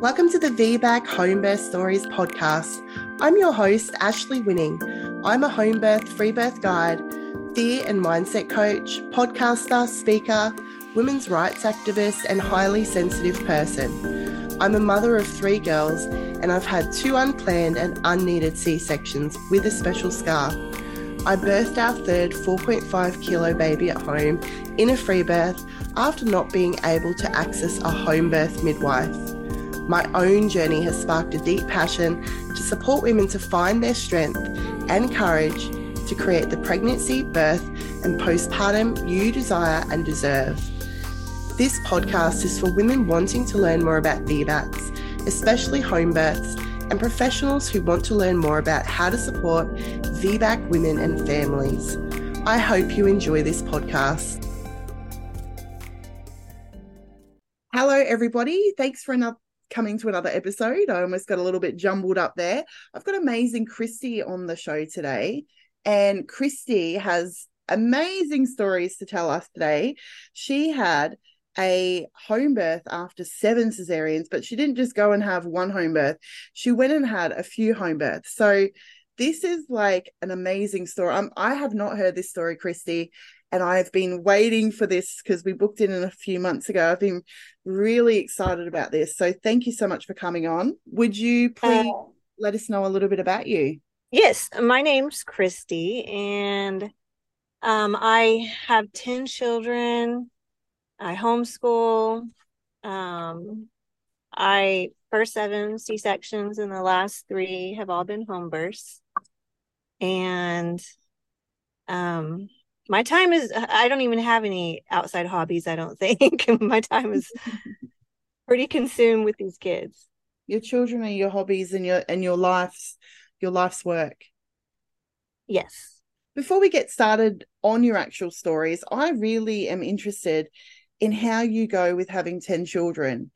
Welcome to the VBAC Home Birth Stories podcast. I'm your host, Ashley Winning. I'm a home birth, free birth guide, fear and mindset coach, podcaster, speaker, women's rights activist, and highly sensitive person. I'm a mother of three girls, and I've had two unplanned and unneeded C sections with a special scar. I birthed our third 4.5 kilo baby at home in a free birth after not being able to access a home birth midwife. My own journey has sparked a deep passion to support women to find their strength and courage to create the pregnancy, birth, and postpartum you desire and deserve. This podcast is for women wanting to learn more about VBACs, especially home births, and professionals who want to learn more about how to support VBAC women and families. I hope you enjoy this podcast. Hello, everybody. Thanks for another coming to another episode. I almost got a little bit jumbled up there. I've got amazing Christy on the show today, and Christy has amazing stories to tell us today. She had a home birth after seven cesareans, but she didn't just go and have one home birth. She went and had a few home births. So this is like an amazing story. I have not heard this story, Christy, and I've been waiting for this because we booked in a few months ago. I've been really excited about this. So thank you so much for coming on. Would you please uh, let us know a little bit about you? Yes, my name's Christy, and um, I have 10 children. I homeschool. Um, I first seven C sections, and the last three have all been home births. And um, my time is uh, I don't even have any outside hobbies. I don't think my time is pretty consumed with these kids. Your children are your hobbies and your and your life's your life's work. Yes. Before we get started on your actual stories, I really am interested in how you go with having 10 children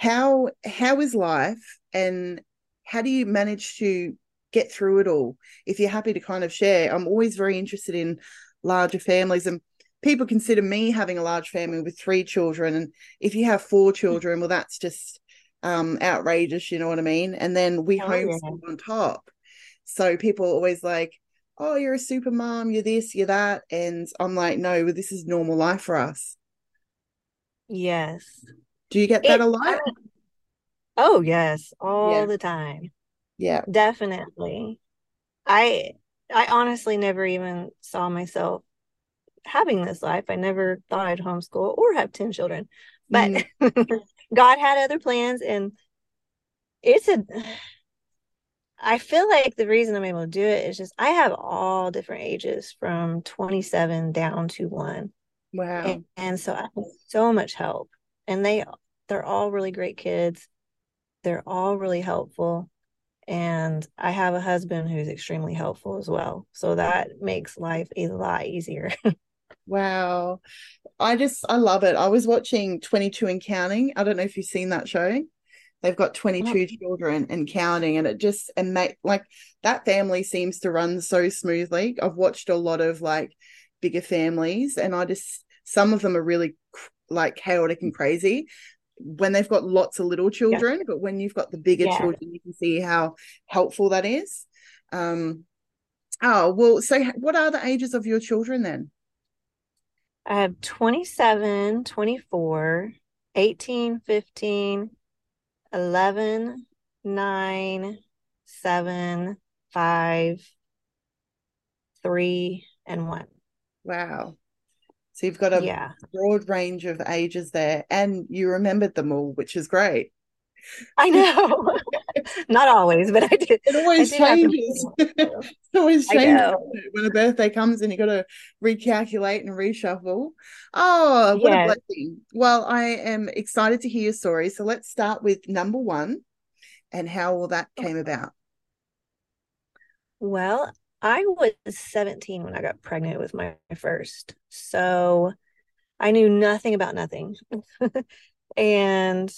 how how is life and how do you manage to get through it all if you're happy to kind of share i'm always very interested in larger families and people consider me having a large family with three children and if you have four children well that's just um outrageous you know what i mean and then we oh, homeschool yeah. on top so people are always like oh, you're a super mom, you're this, you're that. And I'm like, no, this is normal life for us. Yes. Do you get that it, a lot? Oh, yes, all yeah. the time. Yeah. Definitely. I I honestly never even saw myself having this life. I never thought I'd homeschool or have 10 children. But mm. God had other plans and it's a I feel like the reason I'm able to do it is just I have all different ages from 27 down to one. Wow. And, and so I have so much help. And they they're all really great kids. They're all really helpful. And I have a husband who's extremely helpful as well. So that makes life a lot easier. wow. I just I love it. I was watching 22 and counting. I don't know if you've seen that show. They've got 22 children and counting, and it just and make like that family seems to run so smoothly. I've watched a lot of like bigger families, and I just some of them are really like chaotic and crazy when they've got lots of little children, yeah. but when you've got the bigger yeah. children, you can see how helpful that is. Um, oh well, so what are the ages of your children then? I have 27, 24, 18, 15, 11, 9, 7, 5, 3, and 1. Wow. So you've got a yeah. broad range of ages there, and you remembered them all, which is great. I know. Not always, but I did. It always changes. it always changes when a birthday comes and you got to recalculate and reshuffle. Oh, what a blessing. Well, I am excited to hear your story. So let's start with number one and how all that came about. Well, I was 17 when I got pregnant with my first. So I knew nothing about nothing. and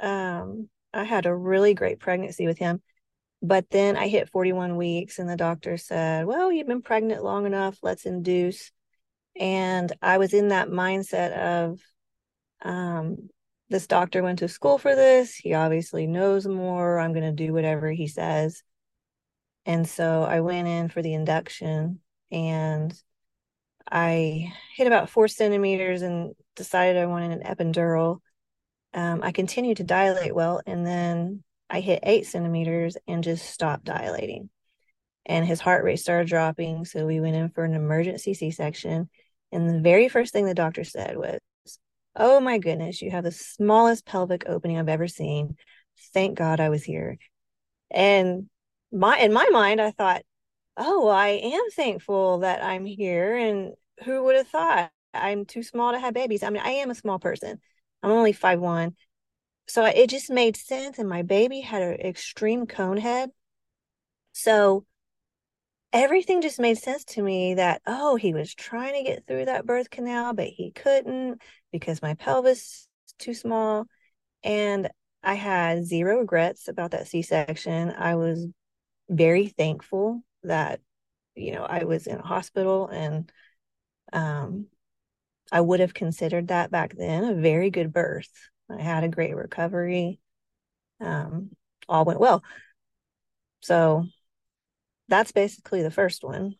um I had a really great pregnancy with him. But then I hit 41 weeks and the doctor said, Well, you've been pregnant long enough, let's induce. And I was in that mindset of, um, this doctor went to school for this. He obviously knows more. I'm going to do whatever he says. And so I went in for the induction and I hit about four centimeters and decided I wanted an epidural. Um, I continued to dilate well, and then I hit eight centimeters and just stopped dilating. And his heart rate started dropping. So we went in for an emergency C section. And the very first thing the doctor said was, Oh my goodness, you have the smallest pelvic opening I've ever seen. Thank God I was here. And my in my mind, I thought, oh, I am thankful that I'm here. And who would have thought I'm too small to have babies? I mean, I am a small person. I'm only five one. So it just made sense. And my baby had an extreme cone head. So everything just made sense to me that, oh, he was trying to get through that birth canal, but he couldn't because my pelvis is too small. And I had zero regrets about that C section. I was very thankful that, you know, I was in a hospital and um, I would have considered that back then a very good birth. I had a great recovery. Um, all went well. So that's basically the first one.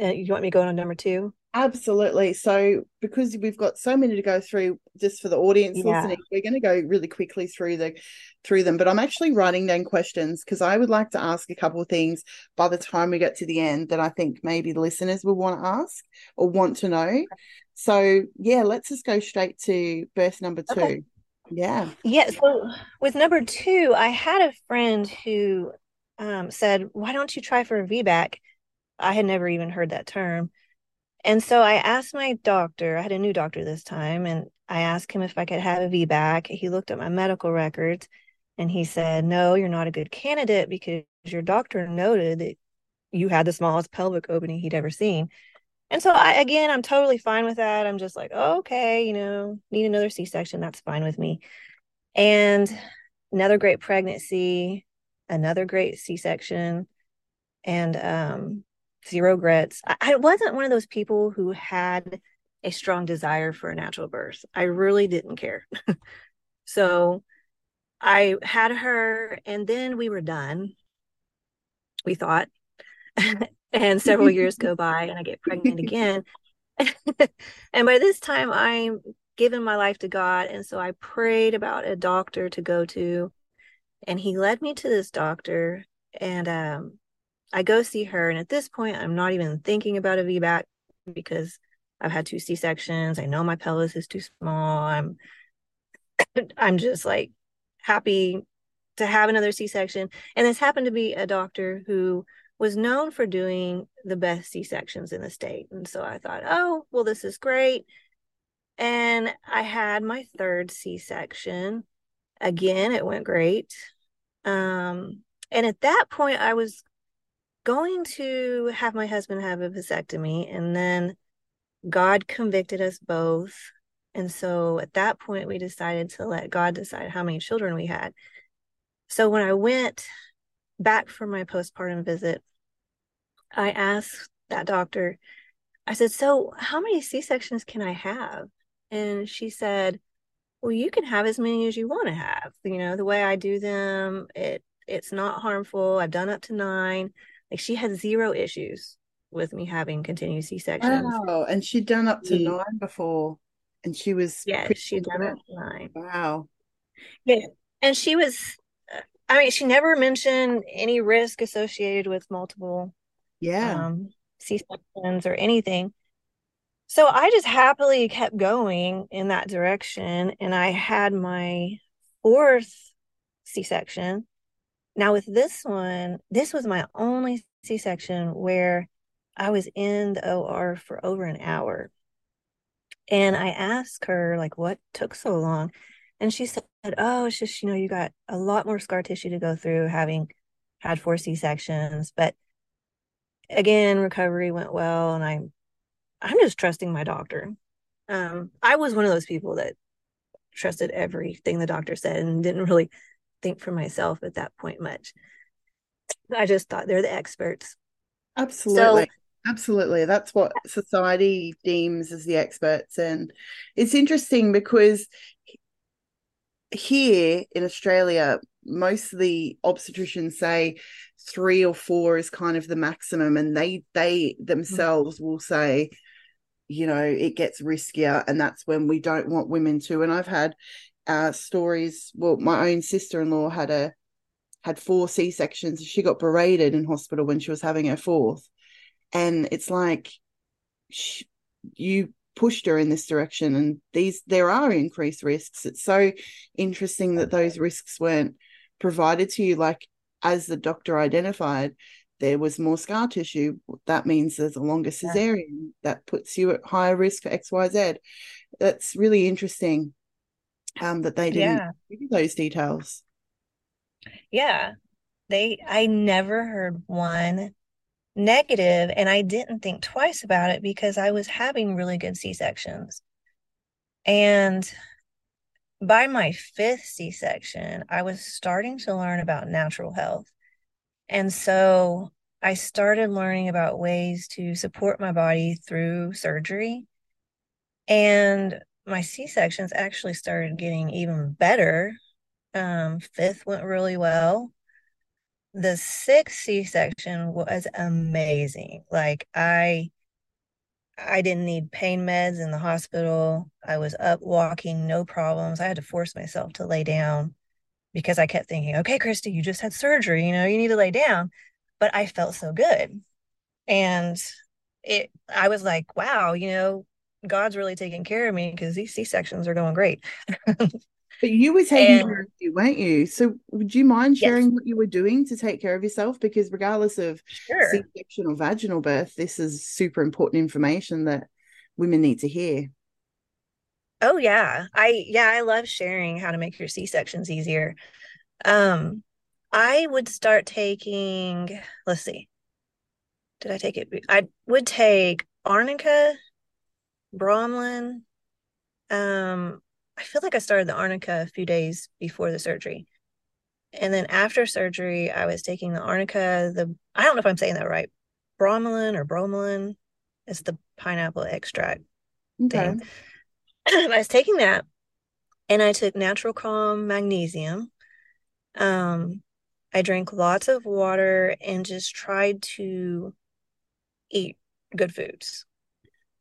Uh, you want me to go on number two? Absolutely. So, because we've got so many to go through, just for the audience yeah. listening, we're going to go really quickly through the through them. But I'm actually writing down questions because I would like to ask a couple of things by the time we get to the end that I think maybe the listeners will want to ask or want to know. So, yeah, let's just go straight to birth number two. Okay. Yeah. Yeah. So, with number two, I had a friend who um, said, "Why don't you try for a VBAC?" I had never even heard that term and so I asked my doctor, I had a new doctor this time, and I asked him if I could have a VBAC. He looked at my medical records and he said, No, you're not a good candidate because your doctor noted that you had the smallest pelvic opening he'd ever seen. And so I again I'm totally fine with that. I'm just like, oh, okay, you know, need another C-section, that's fine with me. And another great pregnancy, another great C-section. And um zero regrets. I, wasn't one of those people who had a strong desire for a natural birth. I really didn't care. so I had her, and then we were done. We thought. and several years go by, and I get pregnant again. and by this time, I'm giving my life to God. And so I prayed about a doctor to go to. And he led me to this doctor. And um, I go see her, and at this point, I'm not even thinking about a VBAC because I've had two C sections. I know my pelvis is too small. I'm I'm just like happy to have another C section. And this happened to be a doctor who was known for doing the best C sections in the state. And so I thought, oh, well, this is great. And I had my third C section. Again, it went great. Um, and at that point, I was going to have my husband have a vasectomy and then God convicted us both. And so at that point, we decided to let God decide how many children we had. So when I went back for my postpartum visit, I asked that doctor, I said, So how many C sections can I have? And she said, Well, you can have as many as you want to have. You know, the way I do them, it it's not harmful. I've done up to nine. Like she had zero issues with me having continued C sections. Wow. And she'd done up to yeah. nine before. And she was Yeah, she'd done up to nine. Wow. Yeah. And she was I mean, she never mentioned any risk associated with multiple yeah um, C sections or anything. So I just happily kept going in that direction. And I had my fourth C section now, with this one, this was my only C section where I was in the OR for over an hour. And I asked her, like, what took so long? And she said, oh, it's just, you know, you got a lot more scar tissue to go through having had four C sections. But again, recovery went well. And I'm, I'm just trusting my doctor. Um, I was one of those people that trusted everything the doctor said and didn't really think for myself at that point much. I just thought they're the experts. Absolutely. So, Absolutely. That's what society deems as the experts. And it's interesting because here in Australia, most of the obstetricians say three or four is kind of the maximum, and they they themselves mm-hmm. will say, you know, it gets riskier, and that's when we don't want women to. And I've had uh, stories. Well, my own sister in law had a had four C sections. She got berated in hospital when she was having her fourth, and it's like she, you pushed her in this direction and these there are increased risks it's so interesting that those risks weren't provided to you like as the doctor identified there was more scar tissue that means there's a longer cesarean yeah. that puts you at higher risk for xyz that's really interesting um that they didn't yeah. give you those details yeah they i never heard one negative and I didn't think twice about it because I was having really good C-sections. And by my fifth C-section, I was starting to learn about natural health. And so I started learning about ways to support my body through surgery. And my C-sections actually started getting even better. Um, fifth went really well. The sixth c-section was amazing. Like i i didn't need pain meds in the hospital. I was up walking no problems. I had to force myself to lay down because i kept thinking okay christy you just had surgery you know you need to lay down. But i felt so good. And it i was like wow you know god's really taking care of me because these c-sections are going great But you were taking and, care of you, weren't you? So would you mind sharing yes. what you were doing to take care of yourself? Because regardless of sure. C-section or vaginal birth, this is super important information that women need to hear. Oh yeah. I yeah, I love sharing how to make your C-sections easier. Um I would start taking let's see. Did I take it? I would take arnica, bromelain, um, I feel like I started the arnica a few days before the surgery. And then after surgery, I was taking the arnica, the I don't know if I'm saying that right. Bromelain or bromelain. It's the pineapple extract okay. thing. I was taking that and I took natural calm magnesium. Um, I drank lots of water and just tried to eat good foods.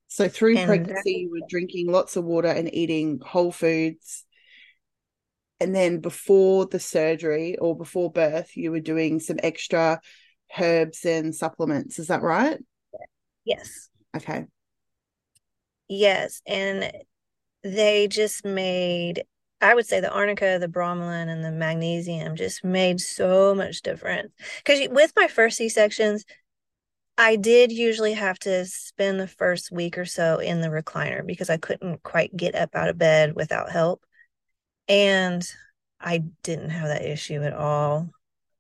So through and pregnancy, you were drinking lots of water and eating whole foods. And then before the surgery or before birth, you were doing some extra herbs and supplements. Is that right? Yes. Okay. Yes. And they just made, I would say the arnica, the bromelain, and the magnesium just made so much difference. Because with my first C sections, I did usually have to spend the first week or so in the recliner because I couldn't quite get up out of bed without help. And I didn't have that issue at all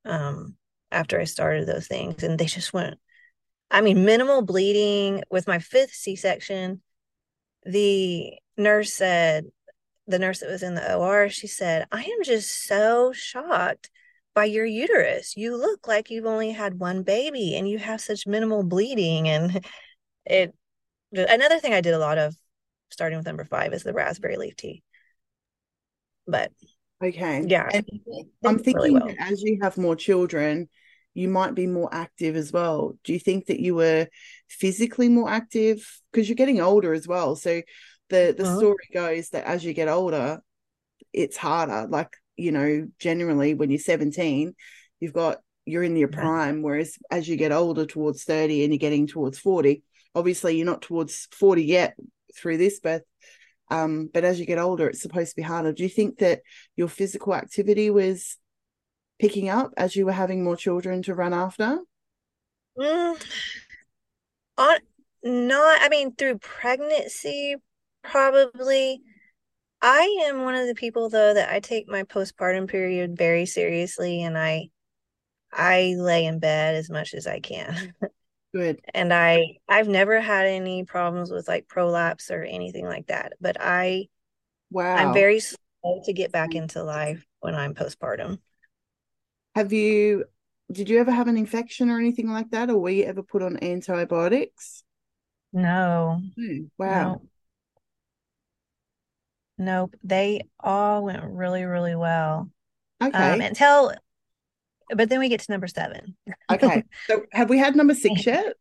um, after I started those things. And they just went, I mean, minimal bleeding with my fifth C section. The nurse said, the nurse that was in the OR, she said, I am just so shocked by your uterus. You look like you've only had one baby and you have such minimal bleeding. And it, another thing I did a lot of starting with number five is the raspberry leaf tea. But okay. Yeah. And I'm thinking really well. as you have more children, you might be more active as well. Do you think that you were physically more active? Because you're getting older as well. So the the uh-huh. story goes that as you get older, it's harder. Like you know, generally when you're 17, you've got you're in your prime. Whereas as you get older towards 30 and you're getting towards 40, obviously you're not towards 40 yet through this birth. Um, but as you get older, it's supposed to be harder. Do you think that your physical activity was picking up as you were having more children to run after? Mm, on not, I mean, through pregnancy, probably. I am one of the people though that I take my postpartum period very seriously and I I lay in bed as much as I can. Good. and I I've never had any problems with like prolapse or anything like that, but I wow. I'm very slow to get back into life when I'm postpartum. Have you did you ever have an infection or anything like that or were you ever put on antibiotics? No. Hmm, wow. No. Nope. They all went really, really well. Okay. Um, until, but then we get to number seven. okay. So have we had number six yet?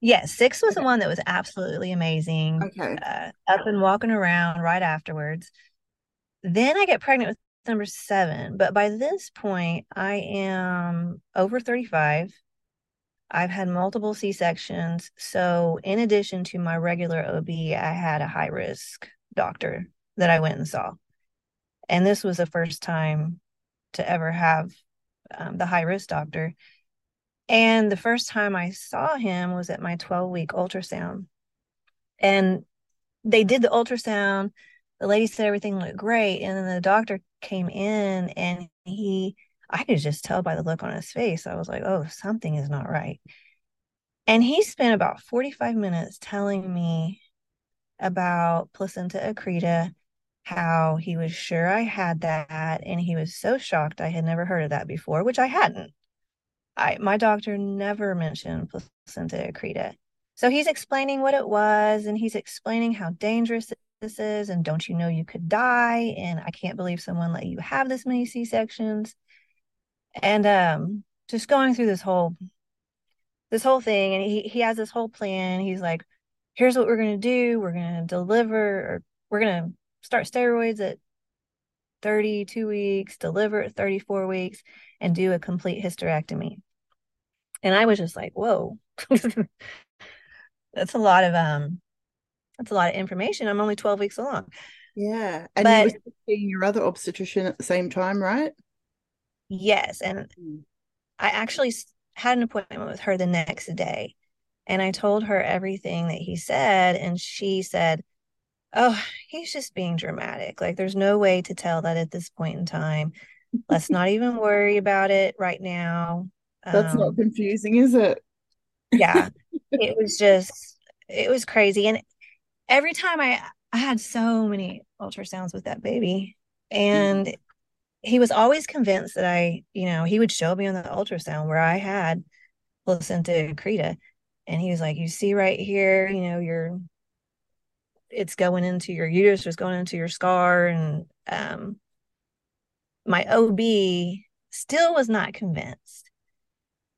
Yes, six was Okay. the one that was absolutely amazing. Okay. Uh, up and walking around right afterwards. Then I get pregnant with number seven, but by this point, I am over 35. I've had multiple C sections. So, in addition to my regular OB, I had a high risk doctor that I went and saw. And this was the first time to ever have um, the high risk doctor. And the first time I saw him was at my 12 week ultrasound. And they did the ultrasound. The lady said everything looked great. And then the doctor came in and he, I could just tell by the look on his face. I was like, oh, something is not right. And he spent about 45 minutes telling me about placenta accreta, how he was sure I had that. And he was so shocked I had never heard of that before, which I hadn't. I my doctor never mentioned placenta accreta. So he's explaining what it was and he's explaining how dangerous this is and don't you know you could die and I can't believe someone let you have this many C-sections. And um just going through this whole this whole thing and he he has this whole plan. He's like here's what we're going to do. We're going to deliver or we're going to start steroids at 32 weeks, deliver at 34 weeks and do a complete hysterectomy. And I was just like, whoa, that's a lot of um that's a lot of information. I'm only 12 weeks along. Yeah. And But- you were seeing your other obstetrician at the same time, right? Yes. And Mm. I actually had an appointment with her the next day. And I told her everything that he said. And she said, Oh, he's just being dramatic. Like, there's no way to tell that at this point in time. Let's not even worry about it right now. That's Um, not confusing, is it? yeah it was just it was crazy and every time i i had so many ultrasounds with that baby and he was always convinced that i you know he would show me on the ultrasound where i had placenta accreta and he was like you see right here you know your it's going into your uterus is going into your scar. And um my ob still was not convinced.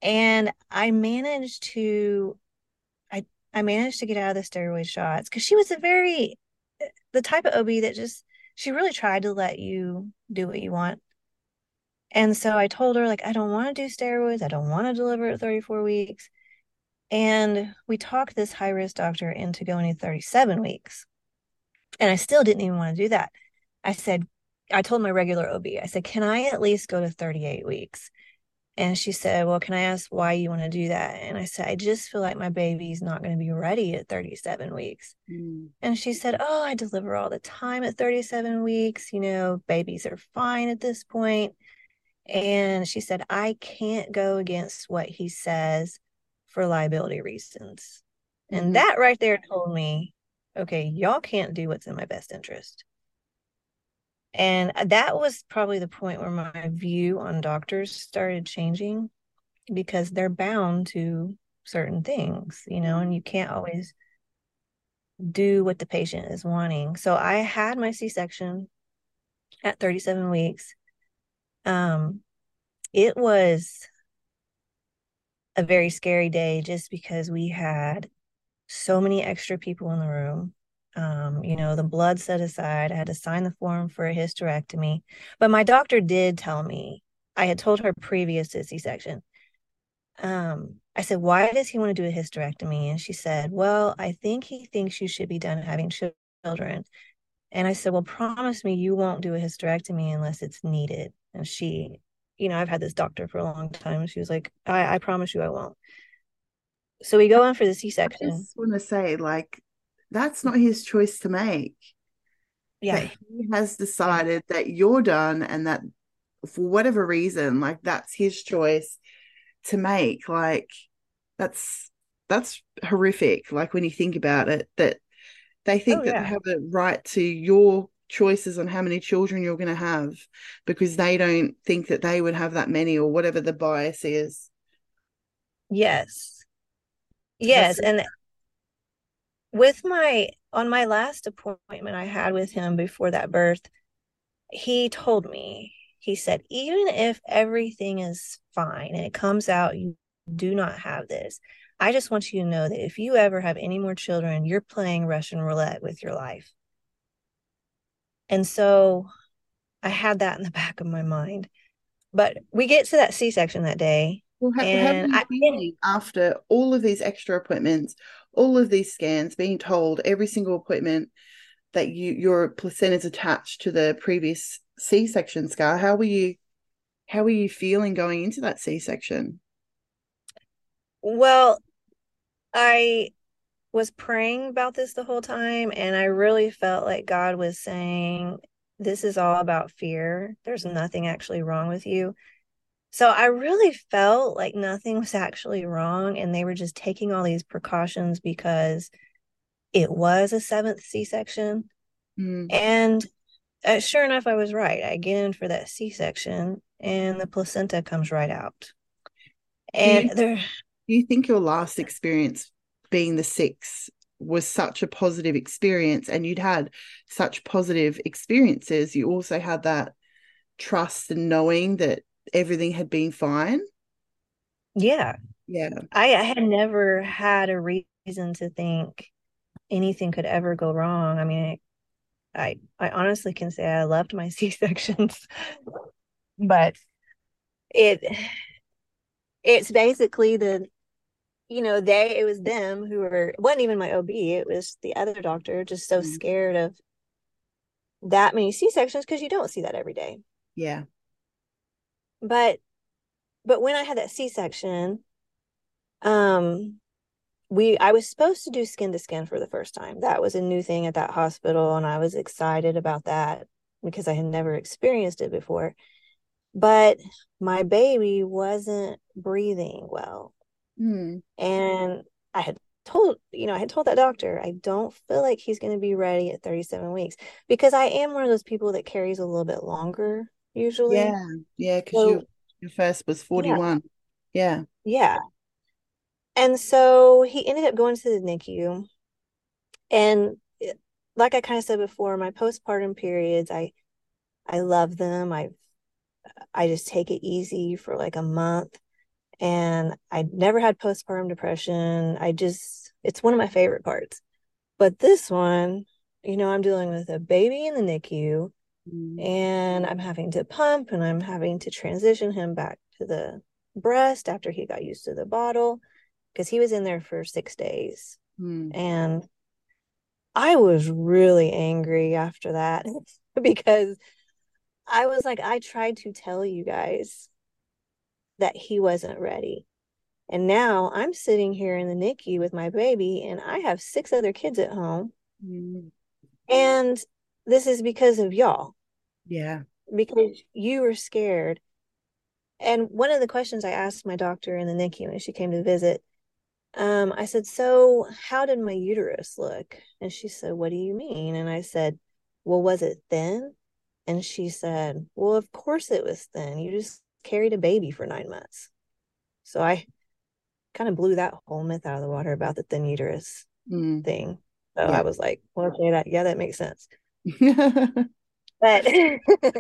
And i managed to i i managed to get out of the steroid shots because she was a very the type of ob that just she really tried to let you do what you want. And so i told her like i don't want to do steroids. I don't want to deliver at 34 weeks and we talked this high risk doctor into going to 37 weeks and i still didn't even want to do that i said i told my regular ob i said can i at least go to 38 weeks and she said, Well, can I ask why you want to do that? And I said, I just feel like my baby's not going to be ready at 37 weeks. Mm. And she said, Oh, I deliver all the time at 37 weeks. You know, babies are fine at this point. And she said, I can't go against what he says for liability reasons. And mm-hmm. that right there told me, okay, y'all can't do what's in my best interest. And uh, that was probably the point where my view on doctors started changing because they're bound to certain things, you know, mm-hmm. and you can't always do what the patient is wanting. So I had my C-section at 37 weeks. Um, it was a very scary day just because we had so many extra people in the room. Um, you know, the blood set aside. I had to sign the form for a hysterectomy. But my doctor did tell me, I had told her previous to C-section. Um, I said, why does he want to do a hysterectomy? And she said, well, I think he thinks you should be done having children. And I said, well, promise me you won't do a hysterectomy unless it's needed. And she, you know, I've had this doctor for a long time. She was like, I, I promise you I won't. So we go in for the C section. I just want to say, like, that's not his choice to make. Yeah. That he has decided that you're done and that for whatever reason, like, that's his choice to make. Like, that's that's horrific. Like, when you think about it, that they think Oh, that yeah. they have a right to your choices on how many children you're going to have because they don't think that they would have that many or whatever the bias is. Yes. Yes. That's- And with my on my last appointment I had with him before that birth, he told me, he said, even if everything is fine and it comes out, you do not have this. I just want you to know that if you ever have any more children, you're playing Russian roulette with your life. And so I had that in the back of my mind. But we get to that C section that day. Well, how, and how feeling after all of these extra appointments, all of these scans, being told every single appointment that you your placenta is attached to the previous C section scar? How were you? How were you feeling going into that C section? Well, I was praying about this the whole time, and I really felt like God was saying, This is all about fear. There's nothing actually wrong with you. So I really felt like nothing was actually wrong, and they were just taking all these precautions because it was a seventh C section. Mm. And uh, sure enough, I was right. I get in for that C section, and the placenta comes right out. And do you, there, do you think your last experience being the six was such a positive experience and you'd had such positive experiences you also had that trust and knowing that everything had been fine. Yeah. Yeah. I, I had never had a reason to think anything could ever go wrong. I mean i i honestly can say i loved my c-sections but it it's basically the you know, they it was them who were it wasn't even my OB, it was the other doctor just so mm-hmm. scared of that many C-sections because you don't see that every day. Yeah. But but when I had that C-section, um we I was supposed to do skin to skin for the first time. That was a new thing at that hospital and I was excited about that because I had never experienced it before. But my baby wasn't breathing well. Mm. And I had told, you know, I had told that doctor, I don't feel like he's going to be ready at 37 weeks because I am one of those people that carries a little bit longer usually. Yeah. Yeah. Because so, your first was 41. Yeah. yeah. Yeah. And so he ended up going to the NICU. And like I kind of said before, my postpartum periods, I I love them. I I just take it easy for like a month and I never had postpartum depression. I just, it's one of my favorite parts. But this one, you know, I'm dealing with a baby in the NICU mm. and I'm having to pump and I'm having to transition him back to the breast after he got used to the bottle because he was in there for six days. Mm. And I was really angry after that because I was like, I tried to tell you guys that he wasn't ready. And now I'm sitting here in the NICU with my baby, and I have six other kids at home. Mm-hmm. And this is because of y'all. Yeah. Because you were scared. And one of the questions I asked my doctor in the NICU when she came to visit, um, I said, So, how did my uterus look? And she said, What do you mean? And I said, Well, was it thin? And she said, Well, of course it was thin. You just carried a baby for nine months. So I kind of blew that whole myth out of the water about the thin uterus mm. thing. So yeah. I was like, well, okay, that yeah, that makes sense. but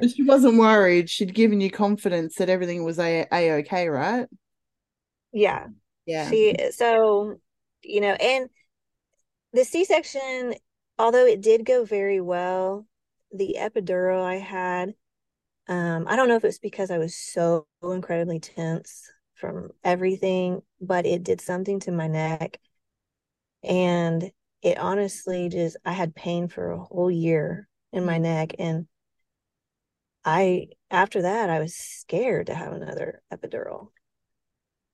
she wasn't worried. She'd given you confidence that everything was a a okay, right? Yeah. Yeah. She so you know, and the C section, although it did go very well, the epidural I had um, I don't know if it's because I was so incredibly tense from everything, but it did something to my neck. And it honestly just, I had pain for a whole year in my mm. neck. And I, after that, I was scared to have another epidural.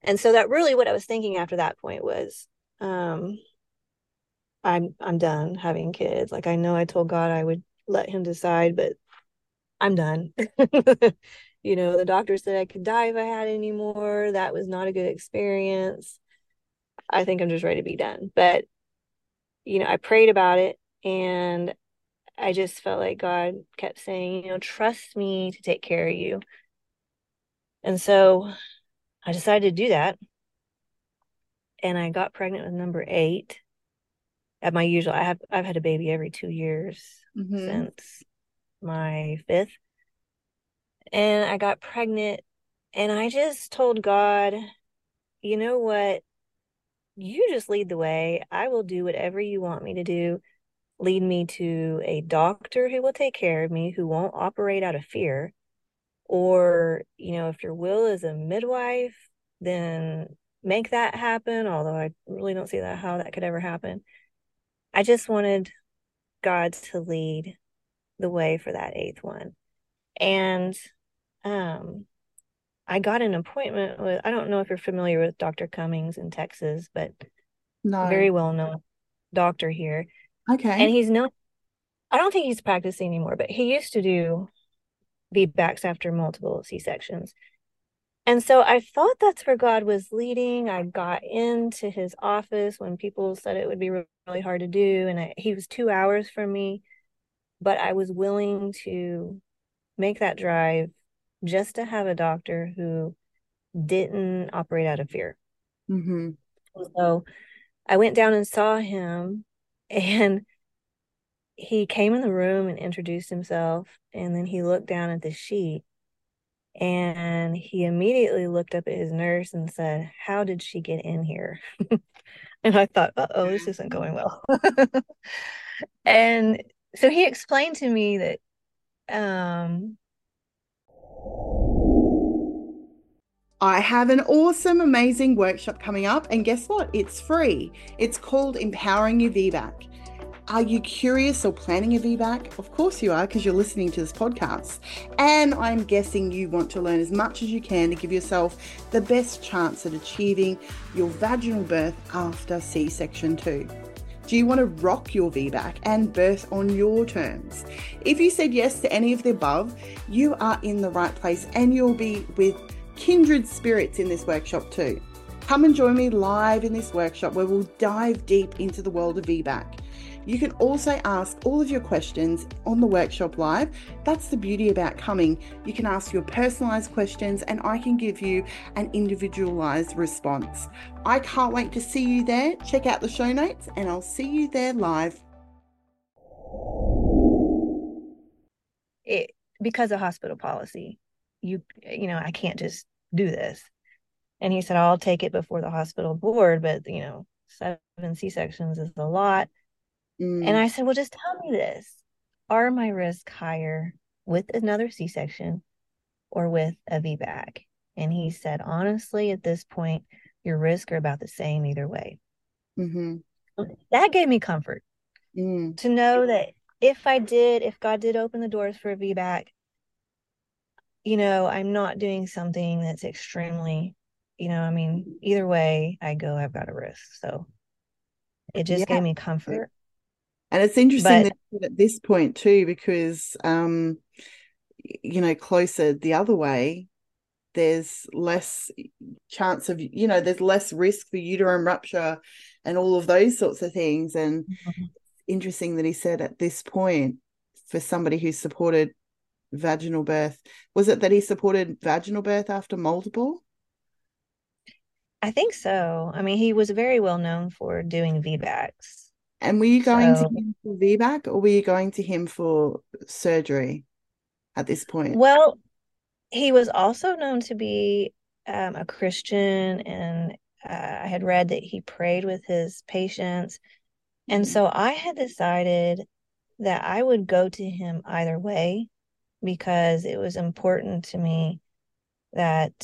And so that really what I was thinking after that point was, um, I'm I'm done having kids. Like I know I told God I would let him decide, but I'm done. you know, the doctor said I could die if I had any more. That was not a good experience. I think I'm just ready to be done. But, you know, I prayed about it and I just felt like God kept saying, you know, trust me to take care of you. And so I decided to do that. And I got pregnant with number eight at my usual I have I've had a baby every 2 years mm-hmm. since my 5th. And I got pregnant and I just told God, you know what? You just lead the way. I will do whatever you want me to do. Lead me to a doctor who will take care of me, who won't operate out of fear. Or, you know, if your will is a midwife, then make that happen. Although I really don't see that how that could ever happen. I just wanted God to lead the way for that eighth one. And um I got an appointment with I don't know if you're familiar with Dr. Cummings in Texas, but no. very well known doctor here. Okay. And he's no I don't think he's practicing anymore, but he used to do VBACs after multiple C-sections. And so I thought that's where God was leading. I got into his office when people said it would be really hard to do. And I, he was two hours from me, but I was willing to make that drive just to have a doctor who didn't operate out of fear. Mm-hmm. So I went down and saw him, and he came in the room and introduced himself. And then he looked down at the sheet and he immediately looked up at his nurse and said, How did she get in here? and I thought, oh, this isn't going well. and so he explained to me that um, I have an awesome, amazing workshop coming up, and guess what? It's free. It's called Empowering Your VBAC. Are you curious or planning a VBAC? Of course you are, because you're listening to this podcast. And I'm guessing you want to learn as much as you can to give yourself the best chance at achieving your vaginal birth after C section 2. Do you want to rock your VBAC and birth on your terms? If you said yes to any of the above, you are in the right place and you'll be with kindred spirits in this workshop too. Come and join me live in this workshop where we'll dive deep into the world of VBAC. You can also ask all of your questions on the workshop live. That's the beauty about coming. You can ask your personalized questions and I can give you an individualized response. I can't wait to see you there. Check out the show notes and I'll see you there live. It because of hospital policy, you you know, I can't just do this. And he said, I'll take it before the hospital board, but you know, seven C sections is a lot. Mm. And I said, Well, just tell me this. Are my risks higher with another C section or with a VBAC? And he said, Honestly, at this point, your risks are about the same either way. Mm-hmm. That gave me comfort mm. to know that if I did, if God did open the doors for a VBAC, you know, I'm not doing something that's extremely, you know, I mean, either way I go, I've got a risk. So it just yeah. gave me comfort. And it's interesting but, at this point too, because um, you know, closer the other way, there's less chance of you know, there's less risk for uterine rupture and all of those sorts of things. And mm-hmm. interesting that he said at this point, for somebody who supported vaginal birth, was it that he supported vaginal birth after multiple? I think so. I mean, he was very well known for doing VBACs. And were you going so, to him for VBAC or were you going to him for surgery at this point? Well, he was also known to be um, a Christian, and uh, I had read that he prayed with his patients. And mm-hmm. so I had decided that I would go to him either way because it was important to me that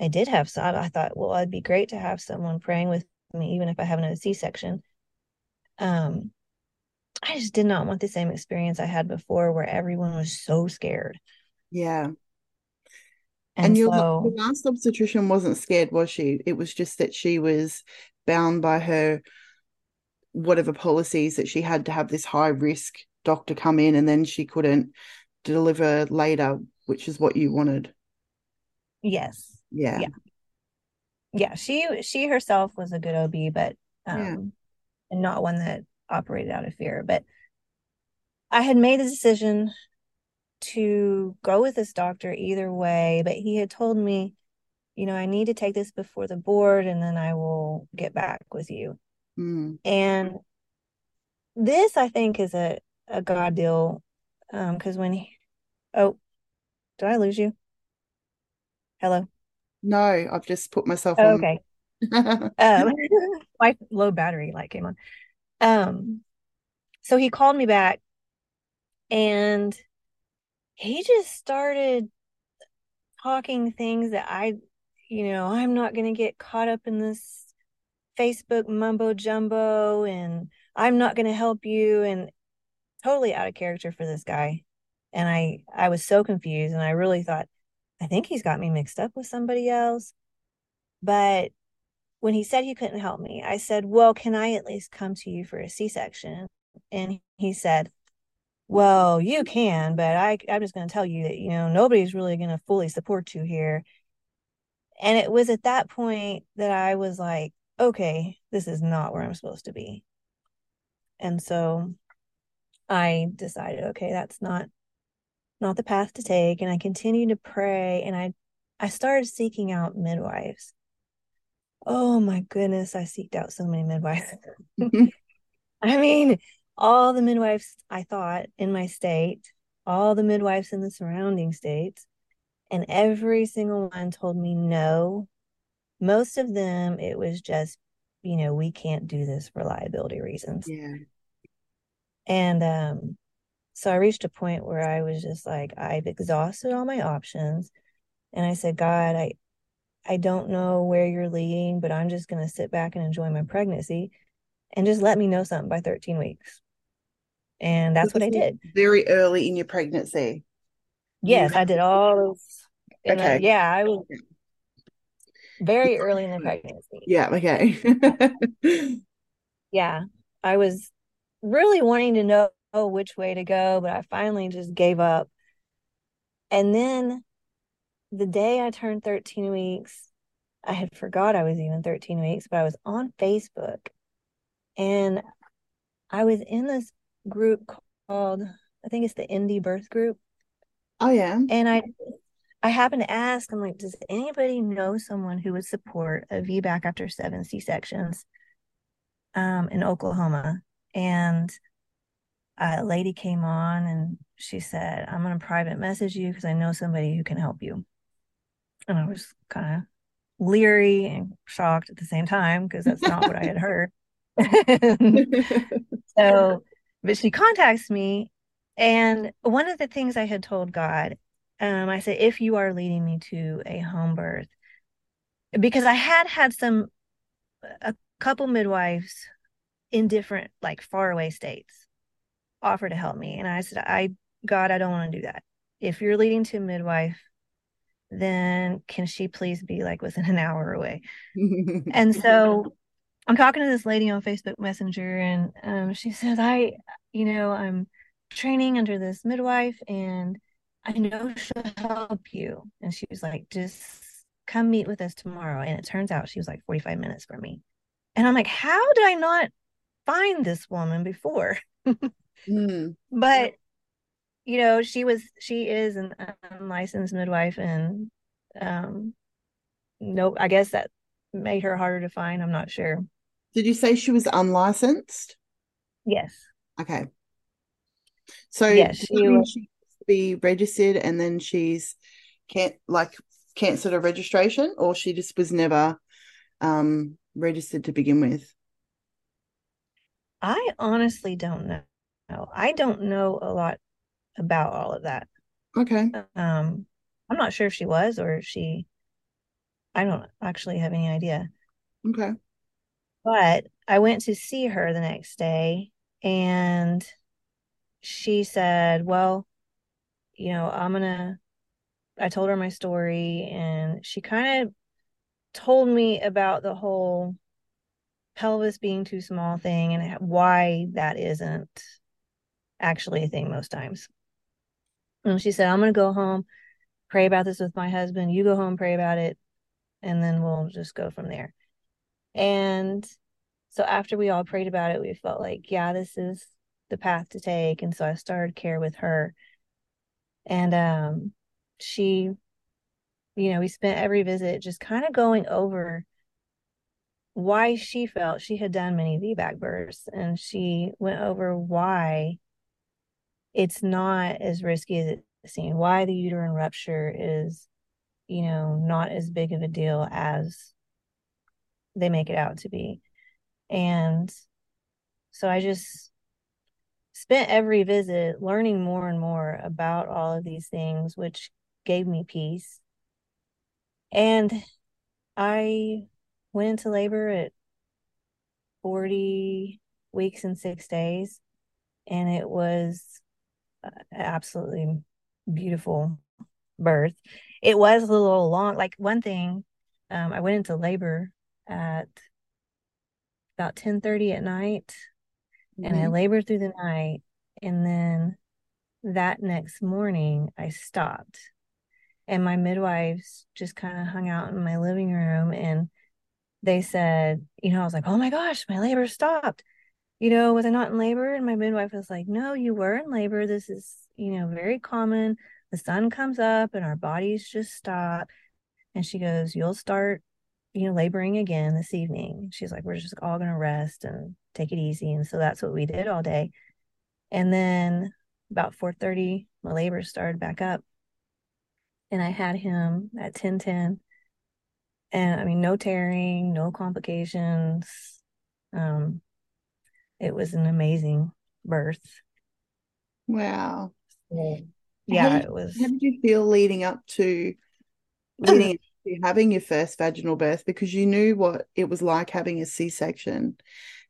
I did have some. I thought, well, it'd be great to have someone praying with me, even if I have a C section um I just did not want the same experience I had before where everyone was so scared. Yeah. And, and your, so, your last obstetrician wasn't scared, was she? It was just that she was bound by her whatever policies that she had to have this high risk doctor come in and then she couldn't deliver later, which is what you wanted. Yes. Yeah. Yeah. Yeah. She she herself was a good OB, but um and not one that operated out of fear. But I had made the decision to go with this doctor either way, but he had told me, you know, I need to take this before the board and then I will get back with you. Mm. And this, I think, is a, a God deal. Um, because when he, oh, did I lose you? Hello. No, I've just put myself Oh, on. okay. Um, my low battery light came on. Um, so he called me back and he just started talking things that I, you know, I'm not going to get caught up in this Facebook mumbo jumbo and I'm not going to help you and totally out of character for this guy. And I I was so confused and I really thought I think he's got me mixed up with somebody else. But when he said he couldn't help me, I said, "Well, can I at least come to you for a C-section?" And he said, "Well, you can, but I I'm just going to tell you that, you know, nobody's really going to fully support you here." And it was at that point that I was like, "Okay, this is not where I'm supposed to be." And so I decided, okay, that's not not the path to take and I continued to pray and I I started seeking out midwives. Oh my goodness, I seeked out so many midwives. I mean, all the midwives I thought in my state, all the midwives in the surrounding states, and every single one told me no. Most of them, it was just, you know, we can't do this for liability reasons. Yeah. And um, so I reached a point where I was just like, I've exhausted all my options. And I said, God, I I don't know where you're leading, but I'm just gonna sit back and enjoy my pregnancy and just let me know something by 13 weeks. And that's what I mm-hmm. did. Very early in your pregnancy. Yes, I did all those. Okay. yeah, I was very early in the pregnancy. Yeah, okay. yeah, I was really wanting to know which way to go, but I finally just gave up. And then the day I turned 13 weeks, I had forgot I was even 13 weeks, but I was on Facebook and I was in this group called, I think it's the Indie Birth Group. oh yeah. And I I happened to ask, I'm like, does anybody know someone who would support a VBAC after seven C-sections um, in Oklahoma? And a lady came on and she said, I'm going to private message you because I know somebody who can help you. And I was kind of leery and shocked at the same time because that's not what I had heard. so, but she contacts me. And one of the things I had told God, um, I said, if you are leading me to a home birth, because I had had some, a couple midwives in different, like faraway states offer to help me. And I said, I, God, I don't want to do that. If you're leading to midwife, then can she please be like within an hour away? And so I'm talking to this lady on Facebook Messenger, and um, she says, I, you know, I'm training under this midwife, and I know she'll help you. And she was like, just come meet with us tomorrow. And it turns out she was like 45 minutes from me. And I'm like, how did I not find this woman before? Mm. but you know she was she is an unlicensed midwife and um nope i guess that made her harder to find i'm not sure Did you say she was unlicensed? yes Okay. So Yes, she was- she be registered and then she's can't like cancelled her registration or she just was never um registered to begin with? i honestly don't know i don't know a lot about all of that Okay. um i'm not sure if she was or if she i don't actually have any idea Okay. But I went to see her the next day and she said, Well, you know, I'm gonna, I told her my story and she kind of told me about the whole pelvis being too small thing and why that isn't actually a thing most times. And she said, I'm gonna go home, pray about this with my husband. You go home, pray about it, and then we'll just go from there. And so after we all prayed about it, we felt like, yeah, this is the path to take. And so I started care with her. And um she, you know, we spent every visit just kind of going over why she felt she had done many VBAC births and she went over why it's not as risky as it seemed, why the uterine rupture is, you know, not as big of a deal as they make it out to be. And so I just spent every visit learning more and more about all of these things, which gave me peace. And I went into labor at 40 weeks and six days, and it was absolutely beautiful birth. It was a little long. Like one thing, um, I went into labor at about ten thirty at night mm-hmm. and I mm-hmm. labored through the night. And then that next morning, I stopped. And my midwives just kind of hung out in my living room and they said, you know, I was like, oh my gosh, my labor stopped. You know, was I not in labor? And my midwife was like, no, you were in labor. This is, you know, very common. The sun comes up and our bodies just stop. And she goes, you'll start, you know, laboring again this evening. She's like, we're just all going to rest and take it easy. And so that's what we did all day. And then about 4:30, my labor started back up. And I had him at 10:10 and I mean, no tearing, no complications. Um, it was an amazing birth. Wow. So, yeah, did, it was. How did you feel leading up to leading to having your first vaginal birth? Because you knew what it was like having a C-section,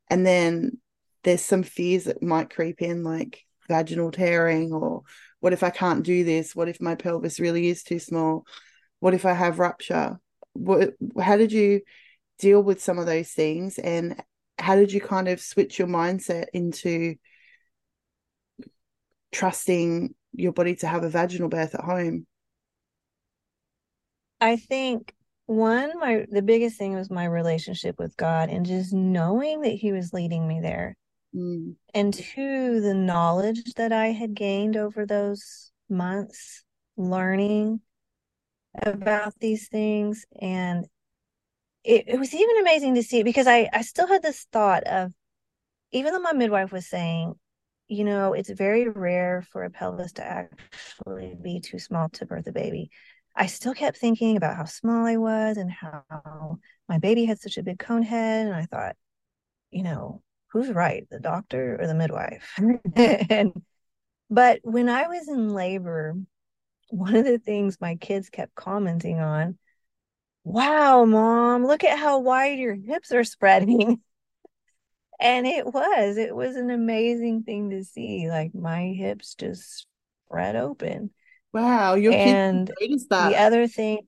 and then there's some fears that might creep in, like vaginal tearing, or what if I can't do this? What if my pelvis really is too small? What if I have rupture? what how did you deal with some of those things and how did you kind of switch your mindset into trusting your body to have a vaginal birth at home i think one my the biggest thing was my relationship with god and just knowing that he was leading me there mm. and two the knowledge that i had gained over those months learning about these things and it, it was even amazing to see because I, I still had this thought of even though my midwife was saying you know it's very rare for a pelvis to actually be too small to birth a baby i still kept thinking about how small i was and how my baby had such a big cone head and i thought you know who's right the doctor or the midwife? And but when i was in labor one of the things my kids kept commenting on wow mom look at how wide your hips are spreading. And it was it was an amazing thing to see like my hips just spread open. Wow your and noticed that. the other thing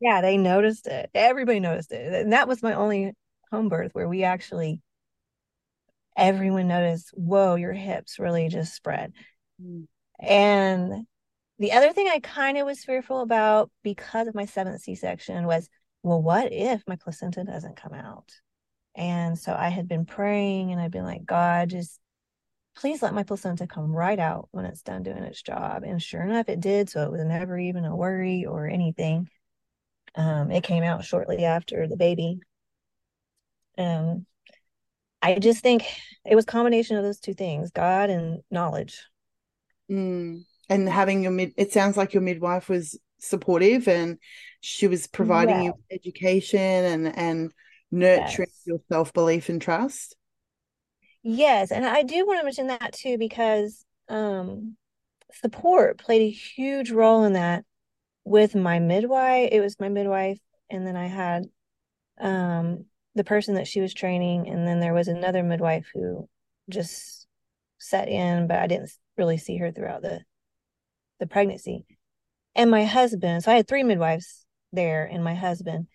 yeah they noticed it. Everybody noticed it. And that was my only home birth where we actually everyone noticed whoa your hips really just spread. Mm. And the other thing I kind of was fearful about because of my seventh C section was, well, what if my placenta doesn't come out? And so I had been praying and I'd been like, God, just please let my placenta come right out when it's done doing its job. And sure enough, it did. So it was never even a worry or anything. Um, it came out shortly after the baby. Um, I just think it was combination of those two things, God and knowledge. Mm. And having your mid, it sounds like your midwife was supportive and she was providing you education and and nurturing yes. your self belief and trust. Yes, and I do want to mention that too because um, support played a huge role in that. With my midwife, it was my midwife, and then I had um, the person that she was training, and then there was another midwife who just set in, but I didn't really see her throughout the the pregnancy. And my husband, so I had three midwives there and my husband.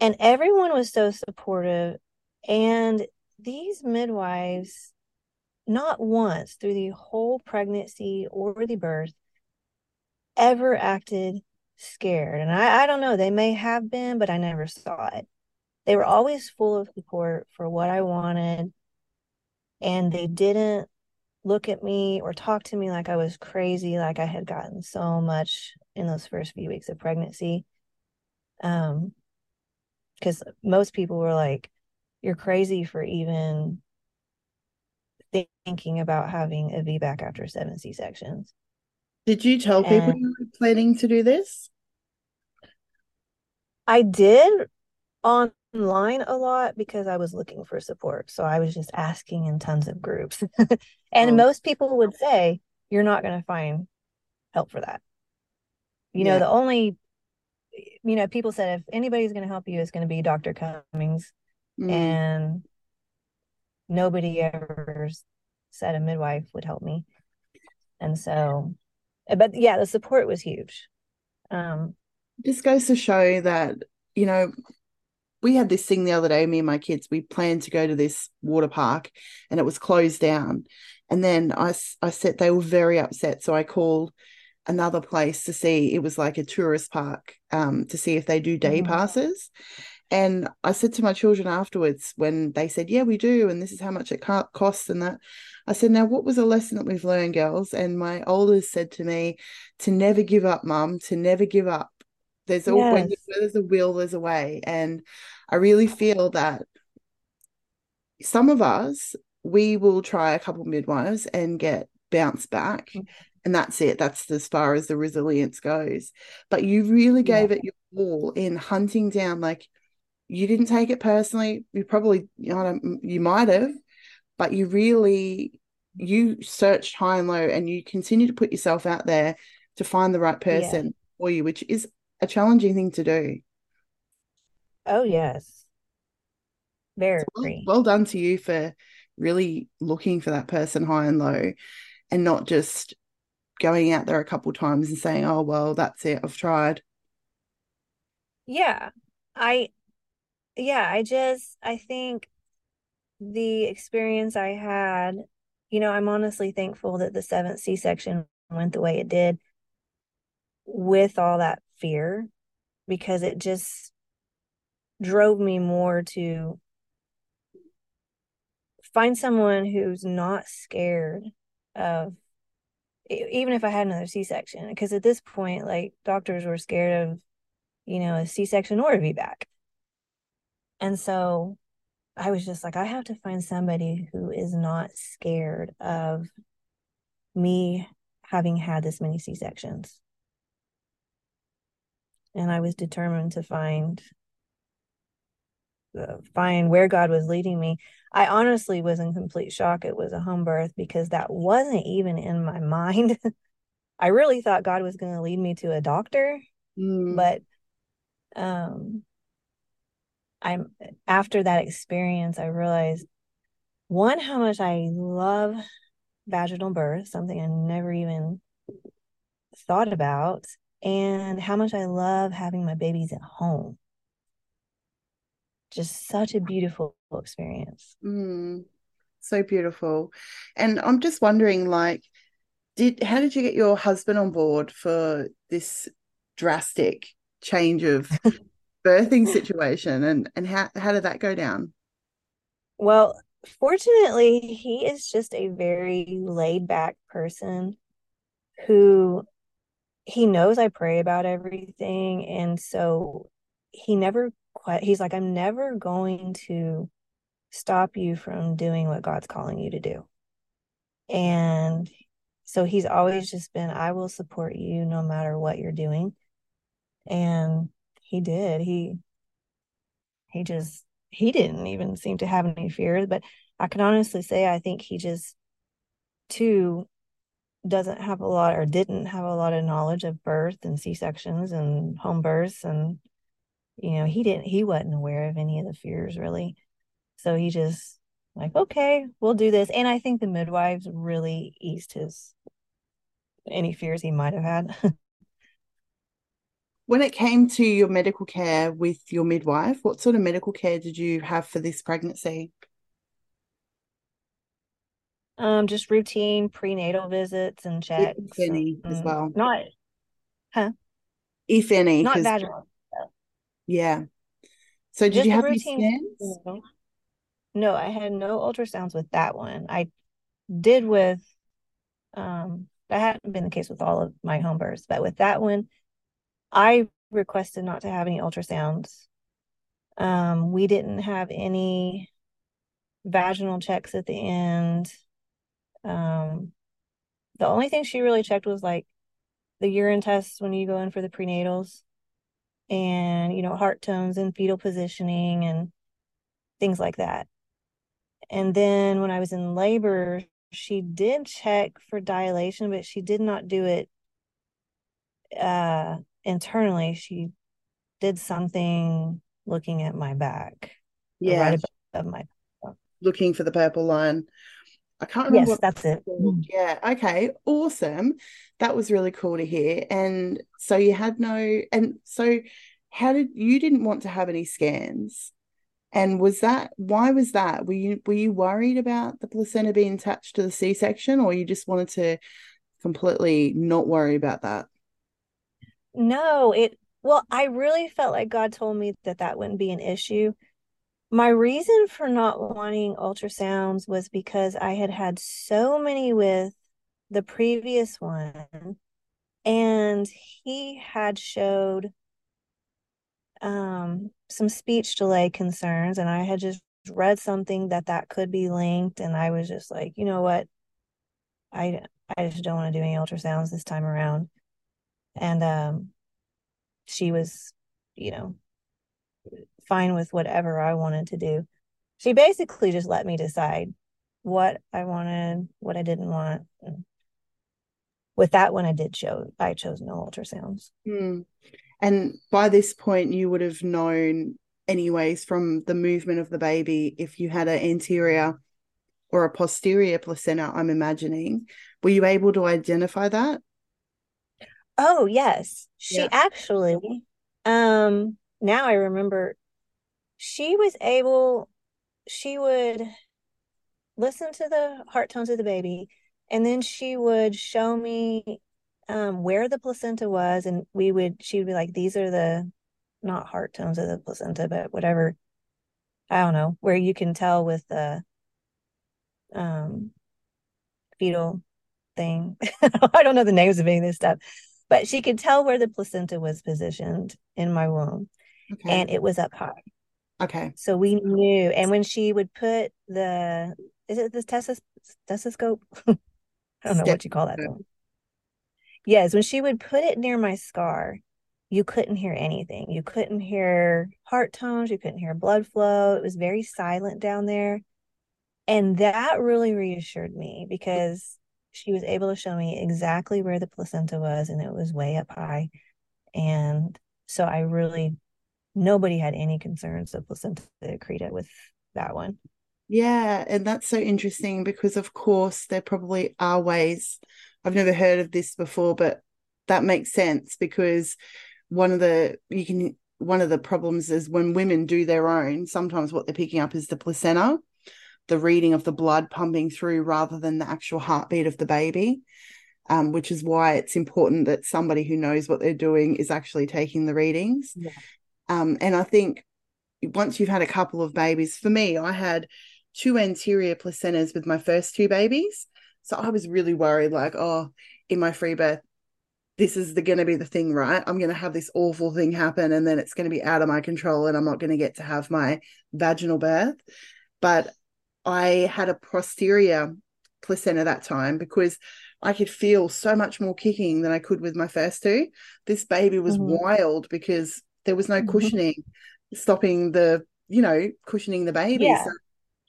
And everyone was so supportive. And these midwives, not once through the whole pregnancy or the birth, ever acted scared. And I, I don't know, they may have been, but I never saw it. They were always full of support for what I wanted. And they didn't look at me or talk to me like I was crazy, like I had gotten so much in those first few weeks of pregnancy. Um, because most people were like, "You're crazy for even thinking about having a VBAC after seven C sections." Did you tell people you were planning to do this? I did online a lot because I was looking for support. So I was just asking in tons of groups. and Oh. most people would say, you're not going to find help for that. You know, the only, you know, people said if anybody's going to help you, it's going to be Dr. Cummings. Mm, And nobody ever said a midwife would help me. And so, but yeah, the support was huge. Um, just goes to show that you know we had this thing the other day me and my kids we planned to go to this water park and it was closed down. And then I, I said they were very upset. So i called another place to see it was like a tourist park um to see if they do day Mhm. passes. And i said to my children afterwards when they said yeah we do and this is how much it costs and that i said now what was a lesson that we've learned girls? And my oldest said to me to never give up mum to never give up there's a when Yes. where there's a will there's a way and i really feel that some of us we will try a couple midwives and get bounced back Mm. and that's it that's as far as the resilience goes but you really Yeah. gave it your all in hunting down like you didn't take it personally you probably you know you might have but you really you searched high and low and you continue to put yourself out there to find the right Yeah. person for you which is a challenging thing to do Oh, yes. Very. well, well done to you for really looking for that person high and low and not just going out there a couple times and saying oh well that's it i've tried Yeah. I, yeah, I just, I think the experience I had, you know, I'm honestly thankful that the seventh C-section went the way it did with all that fear because it just drove me more to find someone who's not scared of even if I had another C-section because at this point like doctors were scared of you know a C-section or a VBAC and so I was just like I have to find somebody who is not scared of me having had this many C-sections and I was determined to find uh, find where God was leading me. I honestly was in complete shock it was a home birth because that wasn't even in my mind. I really thought God was going to lead me to a doctor, Mm, but um I'm after that experience I realized one how much I love vaginal birth, something I never even thought about, and how much I love having my babies at home. Just such a beautiful experience. mm, so beautiful and i'm just wondering like did how did you get your husband on board for this drastic change of birthing situation and and how how did that go down Well, fortunately, he is just a very laid back person who he knows I pray about everything. And so he never quite, he's like, I'm never going to stop you from doing what God's calling you to do. And so he's always just been, I will support you no matter what you're doing. And he did. He, he just, he didn't even seem to have any fears, but I can honestly say I think he just too doesn't have a lot or didn't have a lot of knowledge of birth and C-sections and home births and you know he didn't he wasn't aware of any of the fears really. So he just like okay we'll do this. And I think the midwives really eased his any fears he might have had. When it came to your medical care with your midwife what sort of medical care did you have for this pregnancy um just routine prenatal visits and checks if any as and well not if any not vaginal yeah so did Just you have any routine-. No, I had no ultrasounds with that one. I did with um that hadn't been the case with all of my home births, but with that one, I requested not to have any ultrasounds Um, we didn't have any vaginal checks at the end. Um, the only thing she really checked was like the urine tests when you go in for the prenatals and, you know, heart tones and fetal positioning and things like that. And then when I was in labor, she did check for dilation, but she did not do it uh internally. She did something looking at my back. Yeah. Right above my looking for the purple line. I can't remember. Yes, that's it. Mm. Yeah. Okay. Awesome. That was really cool to hear. And so you had no, and so how did you didn't want to have any scans? And was that why was that? Were you were you worried about the placenta being attached to the C section, or you just wanted to completely not worry about that? No, it well, I really felt like God told me that that wouldn't be an issue my reason for not wanting ultrasounds was because I had had so many with the previous one, and he had showed um, some speech delay concerns, and I had just read something that that could be linked, and I was just like, you know what, I I just don't want to do any ultrasounds this time around, and um, she was, you know, fine with whatever I wanted to do. She basically just let me decide what I wanted, what I didn't want. And with that one, I did show, I chose no ultrasounds. Hmm. And by this point, you would have known, anyways, from the movement of the baby, if you had an anterior or a posterior placenta, I'm imagining. Were you able to identify that? Oh, yes. She yeah. actually, um, now I remember she was able she would listen to the heart tones of the baby and then she would show me um, where the placenta was and we would she would be like these are the not heart tones of the placenta but whatever i don't know where you can tell with the um fetal thing. I don't know the names of any of this stuff but she could tell where the placenta was positioned in my womb okay. and it was up high Okay. So we knew. And when she would put the, is it the testis, stethoscope? I don't know what you call that. Yes, when she would put it near my scar, you couldn't hear anything. You couldn't hear heart tones. You couldn't hear blood flow. It was very silent down there. And that really reassured me because she was able to show me exactly where the placenta was and it was way up high. And so I really nobody had any concerns of placenta accreta with that one. Yeah, and that's so interesting because, of course, there probably are ways. I've never heard of this before, but that makes sense because one of the you can one of the problems is when women do their own. Sometimes what they're picking up is the placenta, the reading of the blood pumping through rather than the actual heartbeat of the baby. Um, which is why it's important that somebody who knows what they're doing is actually taking the readings. Yeah. Um, and I think once you've had a couple of babies, for me, I had two anterior placentas with my first two babies. So I was really worried, like, oh, in my free birth, this is the going to be the thing, right? I'm going to have this awful thing happen, and then it's going to be out of my control, and I'm not going to get to have my vaginal birth. But I had a posterior placenta that time because I could feel so much more kicking than I could with my first two. This baby was mm-hmm. wild because there was no mm-hmm. cushioning mm-hmm. stopping the, you know, cushioning the baby. Yeah. So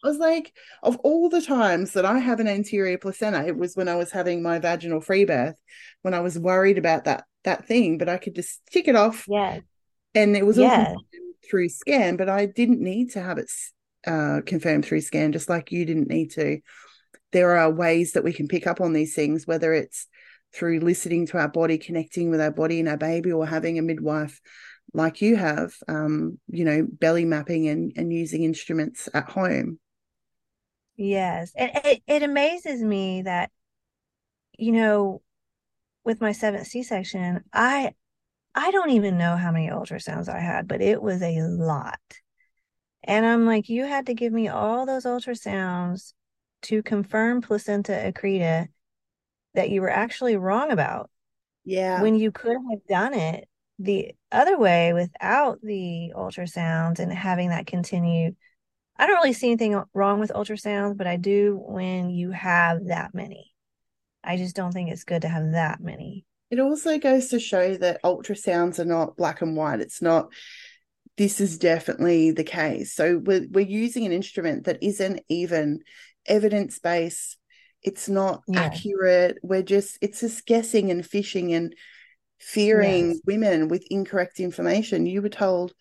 I was like, of all the times that I have an anterior placenta, it was when I was having my vaginal free birth, when I was worried about that that thing, but I could just tick it off. Yeah. And it was yeah. all through scan, but I didn't need to have it uh, confirmed through scan, just like you didn't need to. There are ways that we can pick up on these things, whether it's through listening to our body, connecting with our body and our baby, or having a midwife like you have, um, you know, belly mapping and, and using instruments at home. Yes. And it, it amazes me that, you know, with my seventh C-section, I I don't even know how many ultrasounds I had, but it was a lot. And I'm like, you had to give me all those ultrasounds to confirm placenta accreta that you were actually wrong about. Yeah. When you could have done it the other way without the ultrasounds and having that continue i don't really see anything wrong with ultrasounds but i do when you have that many. I just don't think it's good to have that many. It also goes to show that ultrasounds are not black and white. It's not this is definitely the case. So we're, we're using an instrument that isn't even evidence based. It's not yeah. accurate. We're just it's just guessing and fishing and fearing yes. women with incorrect information. You were told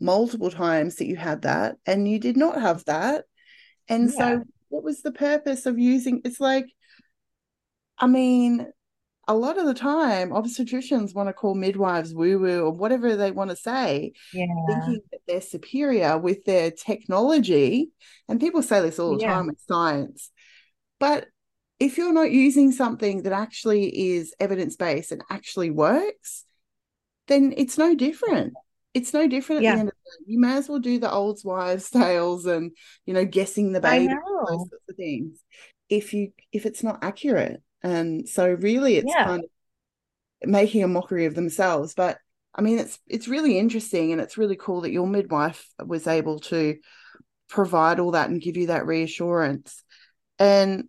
multiple times that you had that and you did not have that. And yeah. so, what was the purpose of using it's like, I mean, a lot of the time, obstetricians want to call midwives woo woo or whatever they want to say, yeah. thinking that they're superior with their technology. And people say this all the yeah. time with science. But if you're not using something that actually is evidence based and actually works, then it's no different. It's no different at yeah. the end of the day. You may as well do the old wives' tales and you know guessing the baby, those sorts of things. If you if it's not accurate, and so really it's yeah. kind of making a mockery of themselves. But I mean, it's it's really interesting and it's really cool that your midwife was able to provide all that and give you that reassurance. And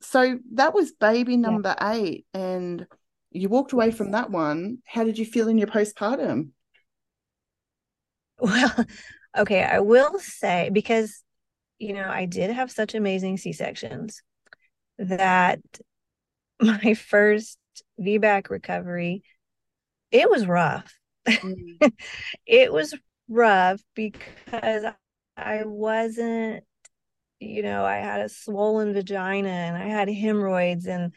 so that was baby number yeah. eight and you walked away from that one how did you feel in your postpartum well okay i will say because you know i did have such amazing c-sections that my first vbac recovery it was rough mm-hmm. it was rough because i wasn't you know, I had a swollen vagina and I had hemorrhoids and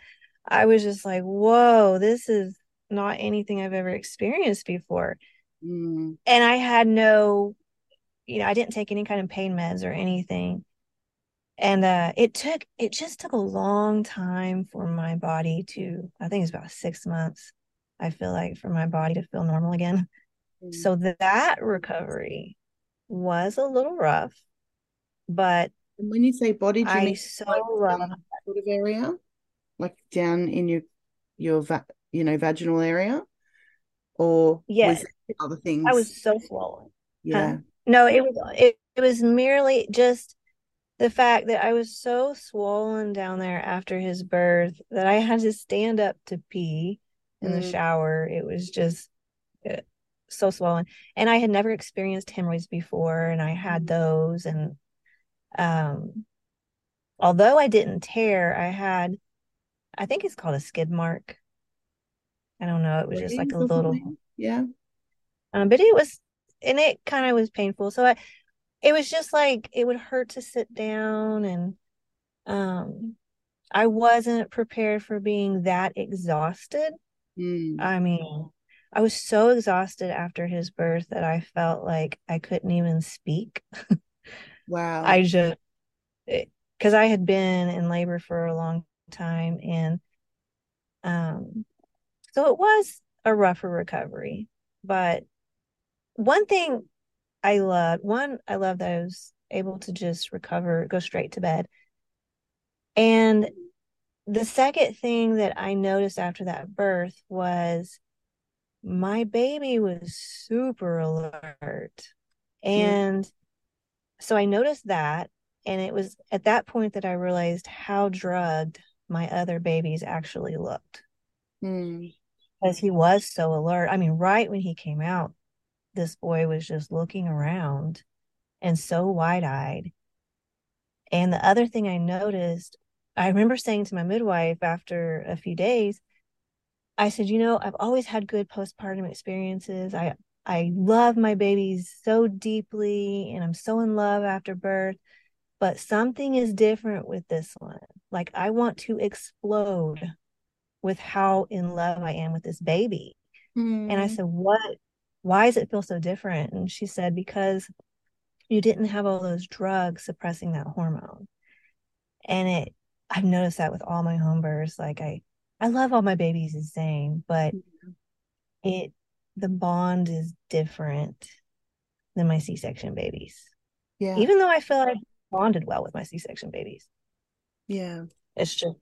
I was just like, whoa, this is not anything I've ever experienced before. Mm. And I had no, you know, I didn't take any kind of pain meds or anything. And uh, it took, it just took a long time for my body to, I think it's about six months, I feel like, for my body to feel normal again. Mm. So that recovery was a little rough, but and when you say body, do you I mean so love that sort of area, like down in your your va- you know vaginal area, or yes, other things. I was so swollen. Yeah. no, it was it, it was merely just the fact that I was so swollen down there after his birth that I had to stand up to pee in mm. the shower. It was just uh, so swollen, and I had never experienced hemorrhoids before, and I had mm. those, and um, although I didn't tear, I had, I think it's called a skid mark. I don't know. It was just like a little, yeah. Um, but it was, and it kind of was painful. So I, it was just like it would hurt to sit down, and um, I wasn't prepared for being that exhausted. Mm. I mean, I was so exhausted after his birth that I felt like I couldn't even speak. Wow. I just, because I had been in labor for a long time. And um, so it was a rougher recovery. But one thing I loved, one, I love that I was able to just recover, go straight to bed. And the second thing that I noticed after that birth was my baby was super alert. And so I noticed that. And it was at that point that I realized how drugged my other babies actually looked. Mm. Because he was so alert. I mean, right when he came out, this boy was just looking around and so wide eyed. And the other thing I noticed, I remember saying to my midwife after a few days, I said, you know, I've always had good postpartum experiences. I I love my babies so deeply and I'm so in love after birth, but something is different with this one. Like I want to explode with how in love I am with this baby. Mm. And I hmm. said, "What? Why does it feel so different?" And she said, "Because you didn't have all those drugs suppressing that hormone." And it I've noticed that with all my home births. Like I I love all my babies the same, but mm-hmm. it the bond is different than my C-section babies. Yeah. Even though I feel like I bonded well with my C-section babies. Yeah. It's just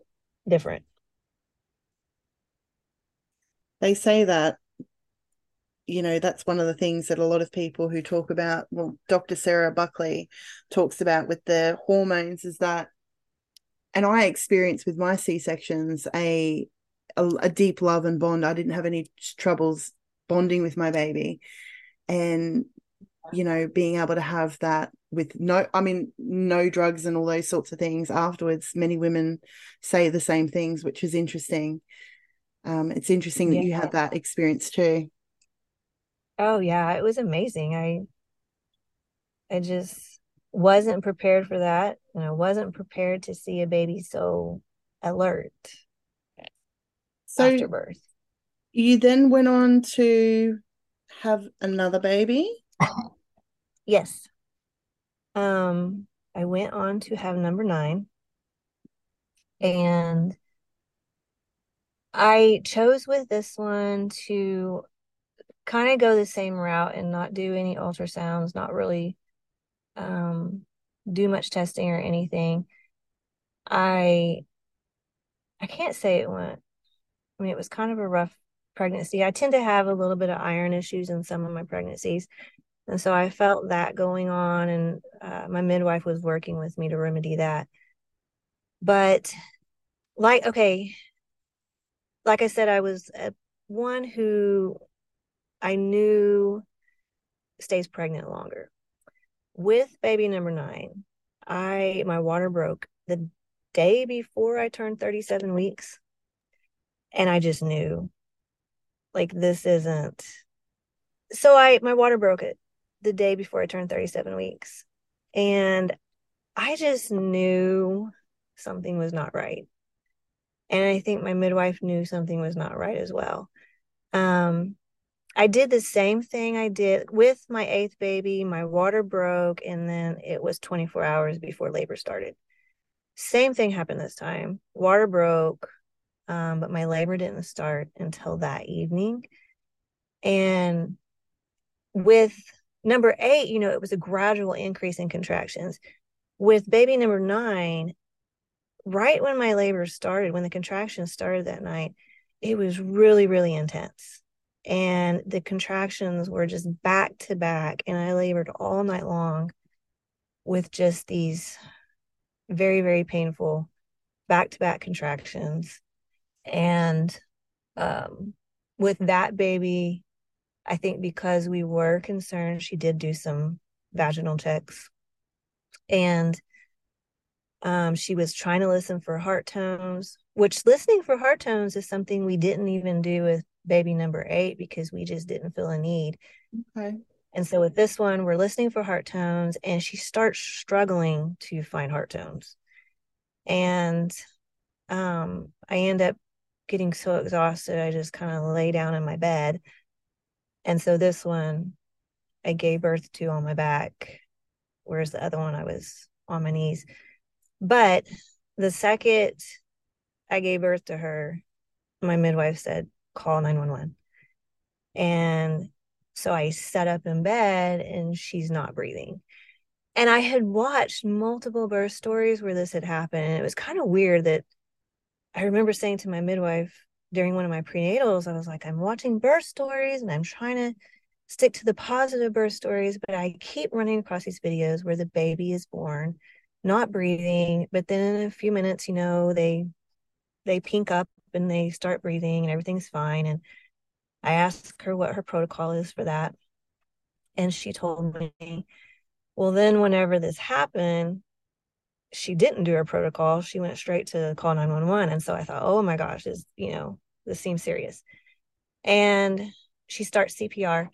different. They say that you know that's one of the things that a lot of people who talk about well dr sarah buckley talks about with the hormones is that and i experienced with my c-sections a, a, a deep love and bond i didn't have any troubles bonding with my baby and you know being able to have that with no i mean no drugs and all those sorts of things afterwards. Many women say the same things which is interesting. Um, it's interesting yeah. that you had that experience too. Oh yeah it was amazing. I i just wasn't prepared for that and i wasn't prepared to see a baby so alert so after birth you then went on to have another baby yes um i went on to have number nine and I chose with this one to kind of go the same route and not do any ultrasounds, not really um, do much testing or anything. I I can't say it went. I mean, it was kind of a rough pregnancy. I tend to have a little bit of iron issues in some of my pregnancies. And so I felt that going on, and uh, my midwife was working with me to remedy that. But, like, okay, like I said, I was one who I knew stays pregnant longer. With baby number nine, I my water broke the day before I turned 37 weeks. And I just knew like this isn't so I my water broke it the day before I turned 37 weeks. And I just knew something was not right. And i think my midwife knew something was not right as well. Um, i did the same thing i did with my eighth baby. My water broke and then it was 24 hours before labor started. Same thing happened this time. Water broke um, but my labor didn't start until that evening and with number eight you know it was a gradual increase in contractions with baby number nine right when my labor started, when the contractions started that night, it was really, really intense. And the contractions were just back to back. And I labored all night long with just these very, very painful back to back contractions. And um, with that baby, I think because we were concerned, she did do some vaginal checks. And um, she was trying to listen for heart tones, which listening for heart tones is something we didn't even do with baby number eight because we just didn't feel a need. Okay. And so with this one, we're listening for heart tones, and she starts struggling to find heart tones. And um, I end up getting so exhausted, I just kind of lay down in my bed. And so this one, I gave birth to on my back, whereas the other one, I was on my knees. But the second I gave birth to her, my midwife said, call 911. And so I sat up in bed and she's not breathing. And I had watched multiple birth stories where this had happened. And it was kind of weird that I remember saying to my midwife during one of my prenatals, I was like, I'm watching birth stories and I'm trying to stick to the positive birth stories, but I keep running across these videos where the baby is born not breathing but then in a few minutes you know they they pink up and they start breathing and everything's fine. And i asked her what her protocol is for that. And she told me well then whenever this happened she didn't do her protocol. She went straight to call 911 and so i thought oh my gosh this you know this seems serious. And she starts cpr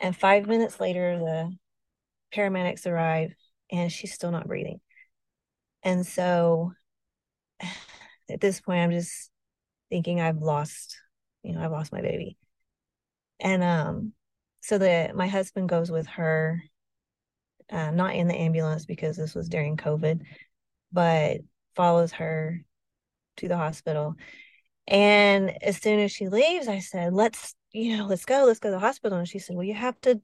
and five minutes later the paramedics arrive and she's still not breathing. And so at this point, I'm just thinking I've lost, you know, I've lost my baby. And um, so the my husband goes with her, uh, not in the ambulance because this was during COVID, but follows her to the hospital. And as soon as she leaves, I said, "Let's, you know, let's go, let's go to the hospital." And she said, "Well, you have to,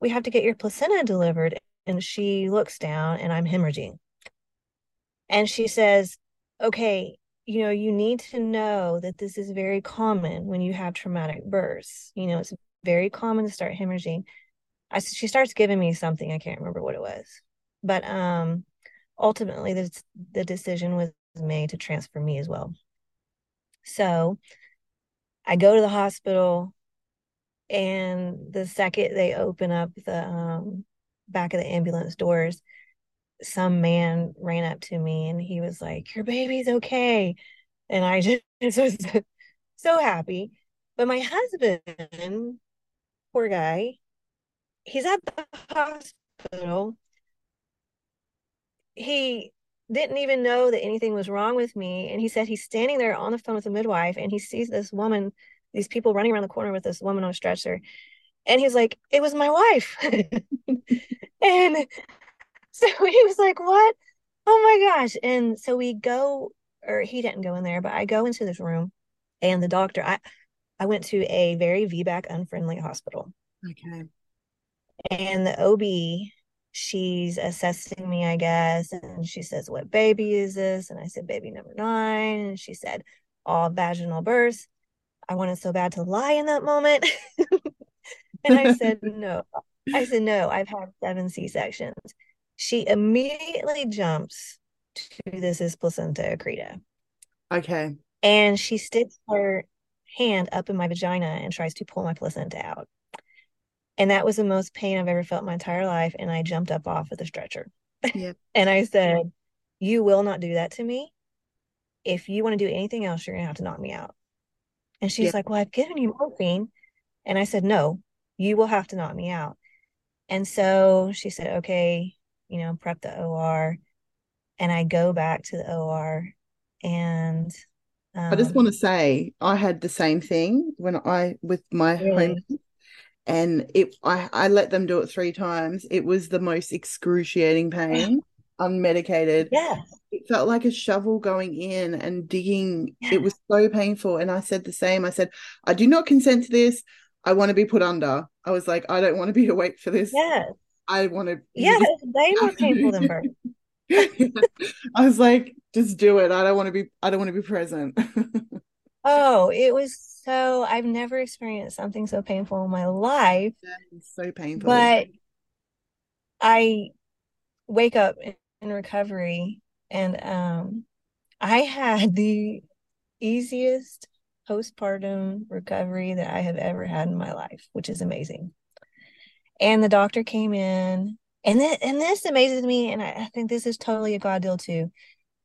we have to get your placenta delivered." And she looks down, and I'm hemorrhaging. And she says, okay, you know, you need to know that this is very common when you have traumatic births. You know, it's very common to start hemorrhaging. I she starts giving me something I can't remember what it was, but um, ultimately the the decision was made to transfer me as well. So I go to the hospital, and the second they open up the um, back of the ambulance doors, some man ran up to me and he was like, "Your baby's okay," and I just was so happy. But my husband, poor guy, he's at the hospital. He didn't even know that anything was wrong with me. And he said he's standing there on the phone with the midwife and he sees this woman, these people running around the corner with this woman on a stretcher. And he's like, It was my wife. and so he was like, What? Oh my gosh. And so we go, or he didn't go in there, but I go into this room and the doctor, I, I went to a very VBAC unfriendly hospital. Okay. And the OB, she's assessing me, I guess. And she says, What baby is this? And I said, Baby number nine. And she said, All vaginal births. I wanted so bad to lie in that moment. and I said, No. I said, No, I've had seven C sections. She immediately jumps to this is placenta accreta. Okay. And she sticks her hand up in my vagina and tries to pull my placenta out. And that was the most pain I've ever felt my entire life. And I jumped up off of the stretcher. Yeah. and I said, You will not do that to me. If you want to do anything else, you're going to have to knock me out. And she's like, Well, I've given you morphine. And I said, No, you will have to knock me out. And so she said, Okay, you know, prep the OR. And I go back to the OR and um, I just want to say I had the same thing when I with my really? home and it I, I let them do it three times. It was the most excruciating pain, unmedicated. Yeah. It felt like a shovel going in and digging. Yeah. It was so painful. And I said the same. I said, I do not consent to this. I want to be put under. I was like, I don't want to be awake for this. Yeah. I want to. Yeah, it's way more painful than birth. I was like, just do it. I don't want to be I don't want to be present. oh, it was so I've never experienced something so painful in my life. so painful. But I wake up in recovery and um I had the easiest postpartum recovery that I have ever had in my life, which is amazing. And the doctor came in and th- and this amazes me and I, I think this is totally a god deal too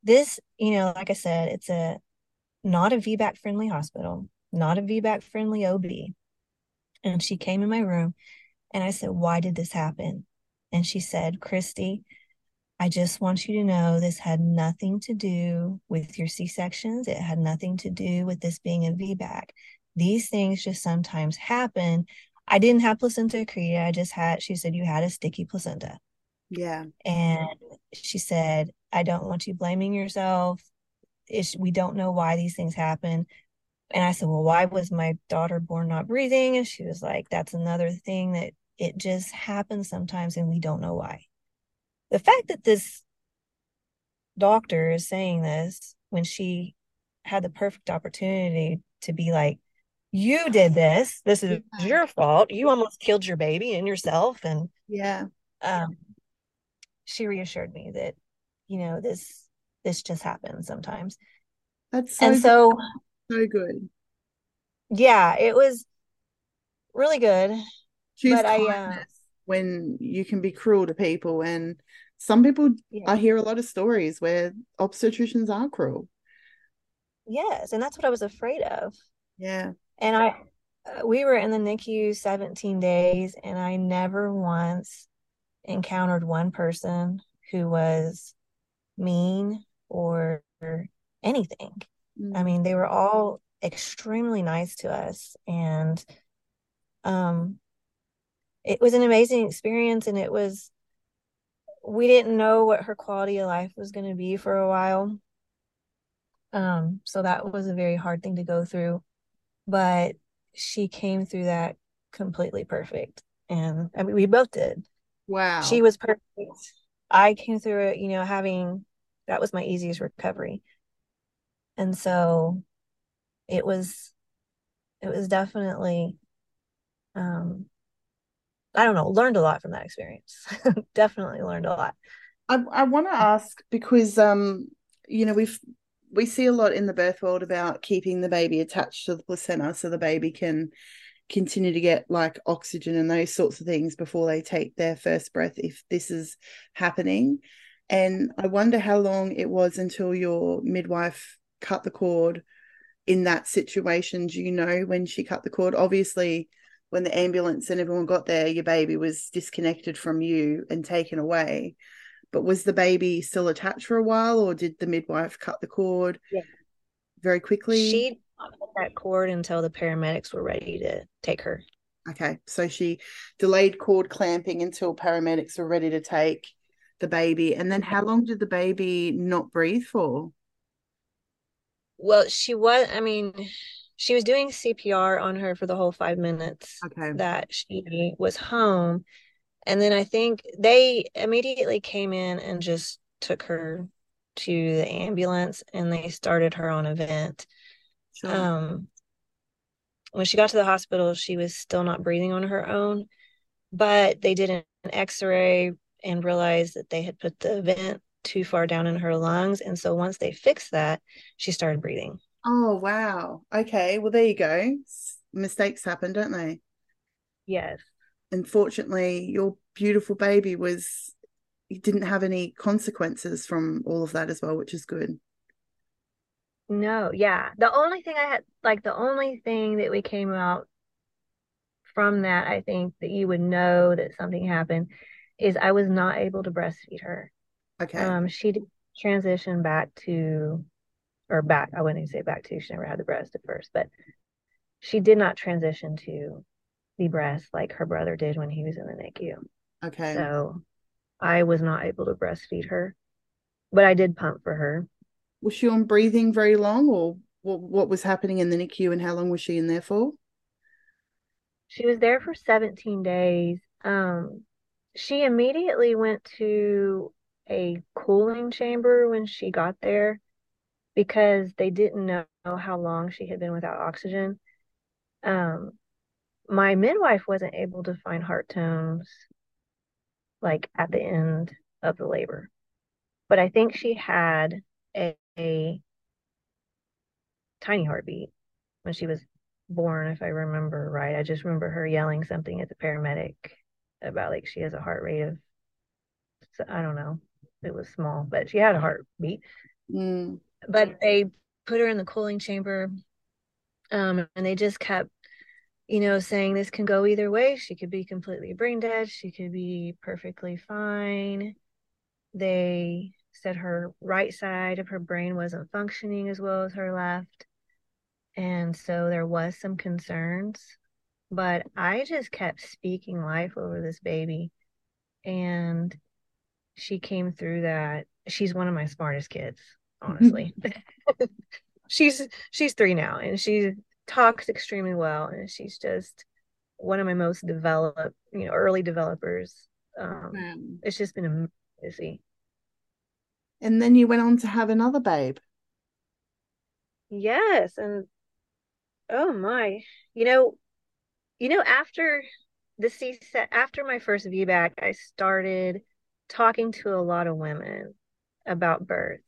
this you know like i said it's a not a vbac friendly hospital not a vbac friendly ob and she came in my room and i said why did this happen and she said christy i just want you to know this had nothing to do with your c-sections it had nothing to do with this being a vbac these things just sometimes happen I didn't have placenta accreta. I just had, she said, you had a sticky placenta. Yeah. And she said, I don't want you blaming yourself. It's, we don't know why these things happen. And I said, Well, why was my daughter born not breathing? And she was like, That's another thing that it just happens sometimes and we don't know why. The fact that this doctor is saying this when she had the perfect opportunity to be like, you did this this is yeah. your fault you almost killed your baby and yourself and yeah um she reassured me that you know this this just happens sometimes that's so and so so good yeah it was really good Choose but i uh, when you can be cruel to people and some people yeah. i hear a lot of stories where obstetricians are cruel yes and that's what i was afraid of yeah and I, uh, we were in the NICU 17 days, and I never once encountered one person who was mean or anything. Mm-hmm. I mean, they were all extremely nice to us, and um, it was an amazing experience. And it was, we didn't know what her quality of life was going to be for a while. Um, so that was a very hard thing to go through but she came through that completely perfect. And I mean, we both did. Wow. She was perfect. I came through it, you know, having that was my easiest recovery. And so it was, it was definitely um I don't know, learned a lot from that experience. Definitely learned a lot. I, I want to ask because um you know we've we see a lot in the birth world about keeping the baby attached to the placenta so the baby can continue to get like oxygen and those sorts of things before they take their first breath if this is happening and i wonder how long it was until your midwife cut the cord in that situation do you know when she cut the cord? Obviously when the ambulance and everyone got there your baby was disconnected from you and taken away. But was the baby still attached for a while or did the midwife cut the cord yeah. very quickly? She cut that cord until the paramedics were ready to take her. Okay so she delayed cord clamping until paramedics were ready to take the baby. And then how long did the baby not breathe for well she was i mean she was doing cpr on her for the whole five minutes okay that she was home and then I think they immediately came in and just took her to the ambulance and they started her on a vent. Sure. Um, when she got to the hospital, she was still not breathing on her own, but they did an x ray and realized that they had put the vent too far down in her lungs. And so once they fixed that, she started breathing. Oh, wow. Okay. Well, there you go. Mistakes happen, don't they? Yes unfortunately your beautiful baby was you didn't have any consequences from all of that as well which is good no yeah the only thing i had like the only thing that we came out from that i think that you would know that something happened is i was not able to breastfeed her okay um she transitioned back to or back i wouldn't even say back to she never had the breast at first but she did not transition to the breast like her brother did when he was in the NICU. Okay. So I was not able to breastfeed her, but I did pump for her. Was she on breathing very long, or what, what was happening in the NICU, and how long was she in there for? She was there for 17 days. Um, she immediately went to a cooling chamber when she got there because they didn't know how long she had been without oxygen. Um, my midwife wasn't able to find heart tones like at the end of the labor but i think she had a, a tiny heartbeat when she was born if i remember right i just remember her yelling something at the paramedic about like she has a heart rate of i don't know it was small but she had a heartbeat mm. but they put her in the cooling chamber um, and they just kept you know, saying this can go either way. She could be completely brain dead. She could be perfectly fine. They said her right side of her brain wasn't functioning as well as her left. And so there was some concerns, but I just kept speaking life over this baby. And she came through that. She's one of my smartest kids, honestly. she's she's 3 now and she talks extremely well and she's just one of my most developed you know early developers um mm. it's just been amazing and then you went on to have another babe yes and oh my you know you know after the c set after my first vbac i started talking to a lot of women about birth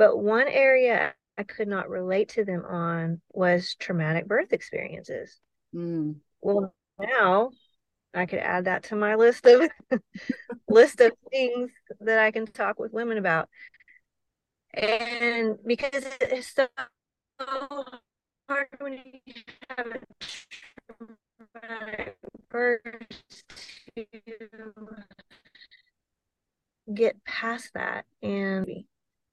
but one area I could not relate to them on was traumatic birth experiences. Mm. Well, now I could add that to my list of list of things that I can talk with women about. And because it's so hard when you have a traumatic birth to get past that and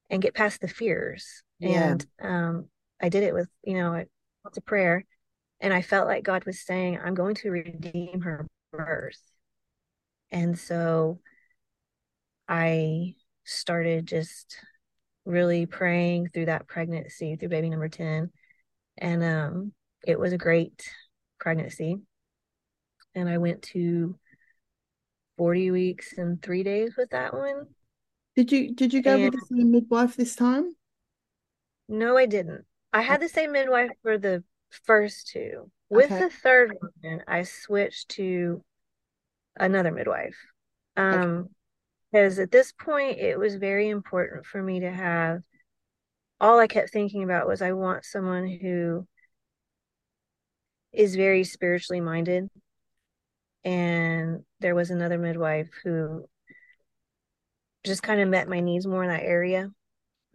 and get past the fears. Yeah. and um, I did it with you know lots of prayer, and I felt like God was saying, "I'm going to redeem her birth," and so I started just really praying through that pregnancy through baby number 10 and um it was a great pregnancy. And I went to 40 weeks and 3 days with that one did you did you go and, with the same midwife this time no, I didn't. I had the same midwife for the first two. With Okay. the third one, I switched to another midwife. Um, because at this point it was very important for me to have all I kept thinking about was I want someone who is very spiritually minded. And there was another midwife who just kind of met my needs more in that area.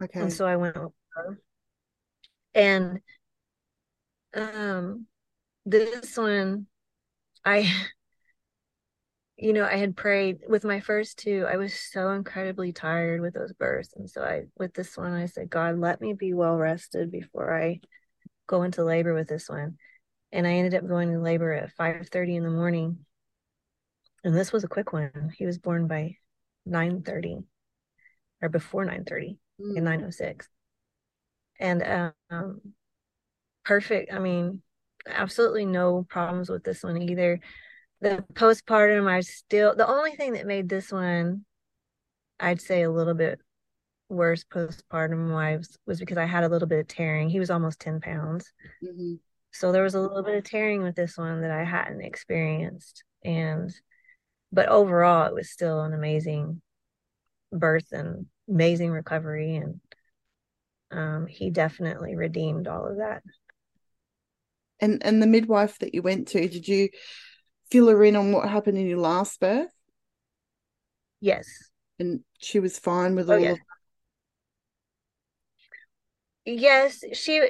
Okay. And so I went with her. And um this one I you know, I had prayed with my first two, I was so incredibly tired with those births. And so I with this one I said, God, let me be well rested before I go into labor with this one. And I ended up going to labor at 5 30 in the morning. And this was a quick one. He was born by 9 30 or before 9 30 Mm. in 906 and um perfect i mean absolutely no problems with this one either the postpartum i still the only thing that made this one i'd say a little bit worse postpartum wise was because i had a little bit of tearing he was almost 10 pounds Mhm. so there was a little bit of tearing with this one that i hadn't experienced and but overall it was still an amazing birth and amazing recovery and um, he definitely redeemed all of that. And and the midwife that you went to, did you fill her in on what happened in your last birth? yes. And she was fine with oh all yes of yes she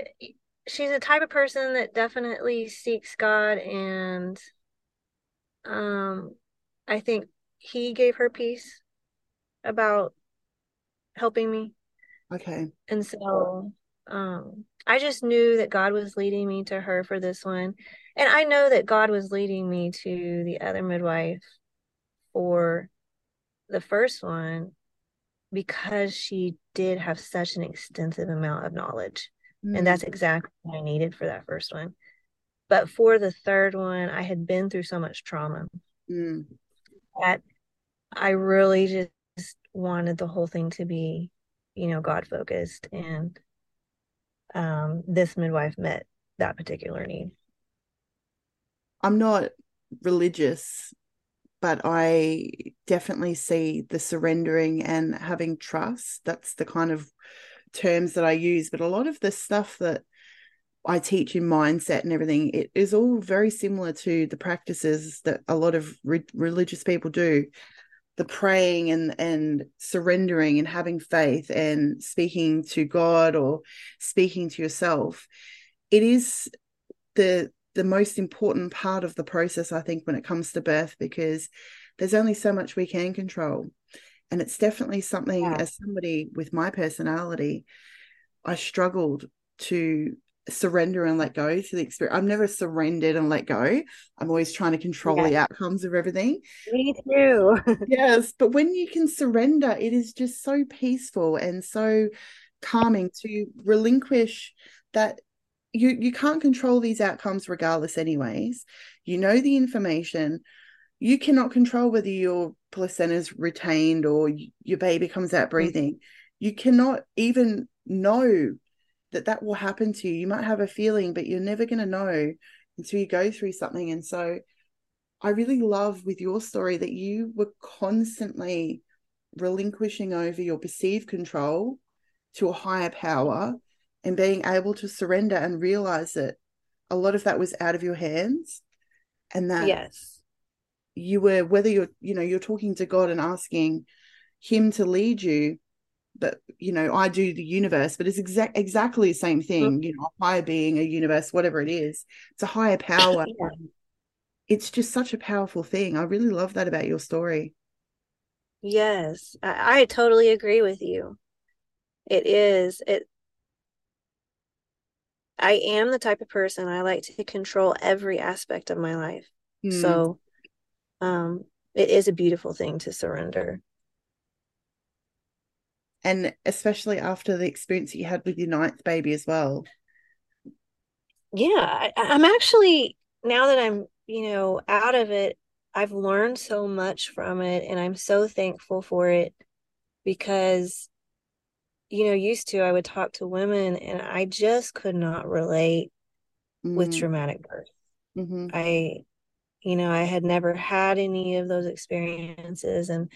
she's a type of person that definitely seeks god and um i think he gave her peace about helping me Okay. and so um i just knew that god was leading me to her for this one and i know that god was leading me to the other midwife for the first one because she did have such an extensive amount of knowledge Mm. and that's exactly what I needed for that first one. But for the third one, I had been through so much trauma Mm. That I really just wanted the whole thing to be, you know, God focused, and um, this midwife met that particular need. I'm not religious, but I definitely see the surrendering and having trust. That's the kind of terms that I use. But a lot of the stuff that I teach in mindset and everything, it is all very similar to the practices that a lot of re- religious people do. The praying and and surrendering and having faith and speaking to God or speaking to yourself. It is the the most important part of the process, I think, when it comes to birth, because there's only so much we can control. And it's definitely something, Yeah. as somebody with my personality, I struggled to surrender and let go to the experience. I've never surrendered and let go. I'm always trying to control the outcomes of everything. Me too. Yes, but when you can surrender, it is just so peaceful and so calming to relinquish that you you can't control these outcomes regardless anyways. You know the information. You cannot control whether your placenta is retained or your baby comes out mm-hmm. breathing. You cannot even know that that will happen to you. You might have a feeling, but you're never going to know until you go through something. And so I really love with your story that you were constantly relinquishing over your perceived control to a higher power and being able to surrender and realize that a lot of that was out of your hands and that yes. you were whether you're you know you're talking to God and asking him to lead you but you know I do the universe but it's exact exactly the same thing you know a higher being a universe whatever it is it's a higher power Yeah. it's just such a powerful thing. I really love that about your story. Yes, I, I totally agree with you. It is. It. I am the type of person I like to control every aspect of my life. Mm. So, um, it is a beautiful thing to surrender. And especially after the experience that you had with your ninth baby as well. Yeah, I, I'm actually now that I'm, you know, out of it, I've learned so much from it, and I'm so thankful for it because, you know, used to I would talk to women and I just could not relate with Mm. traumatic birth. Mhm. I, you know, I had never had any of those experiences. And,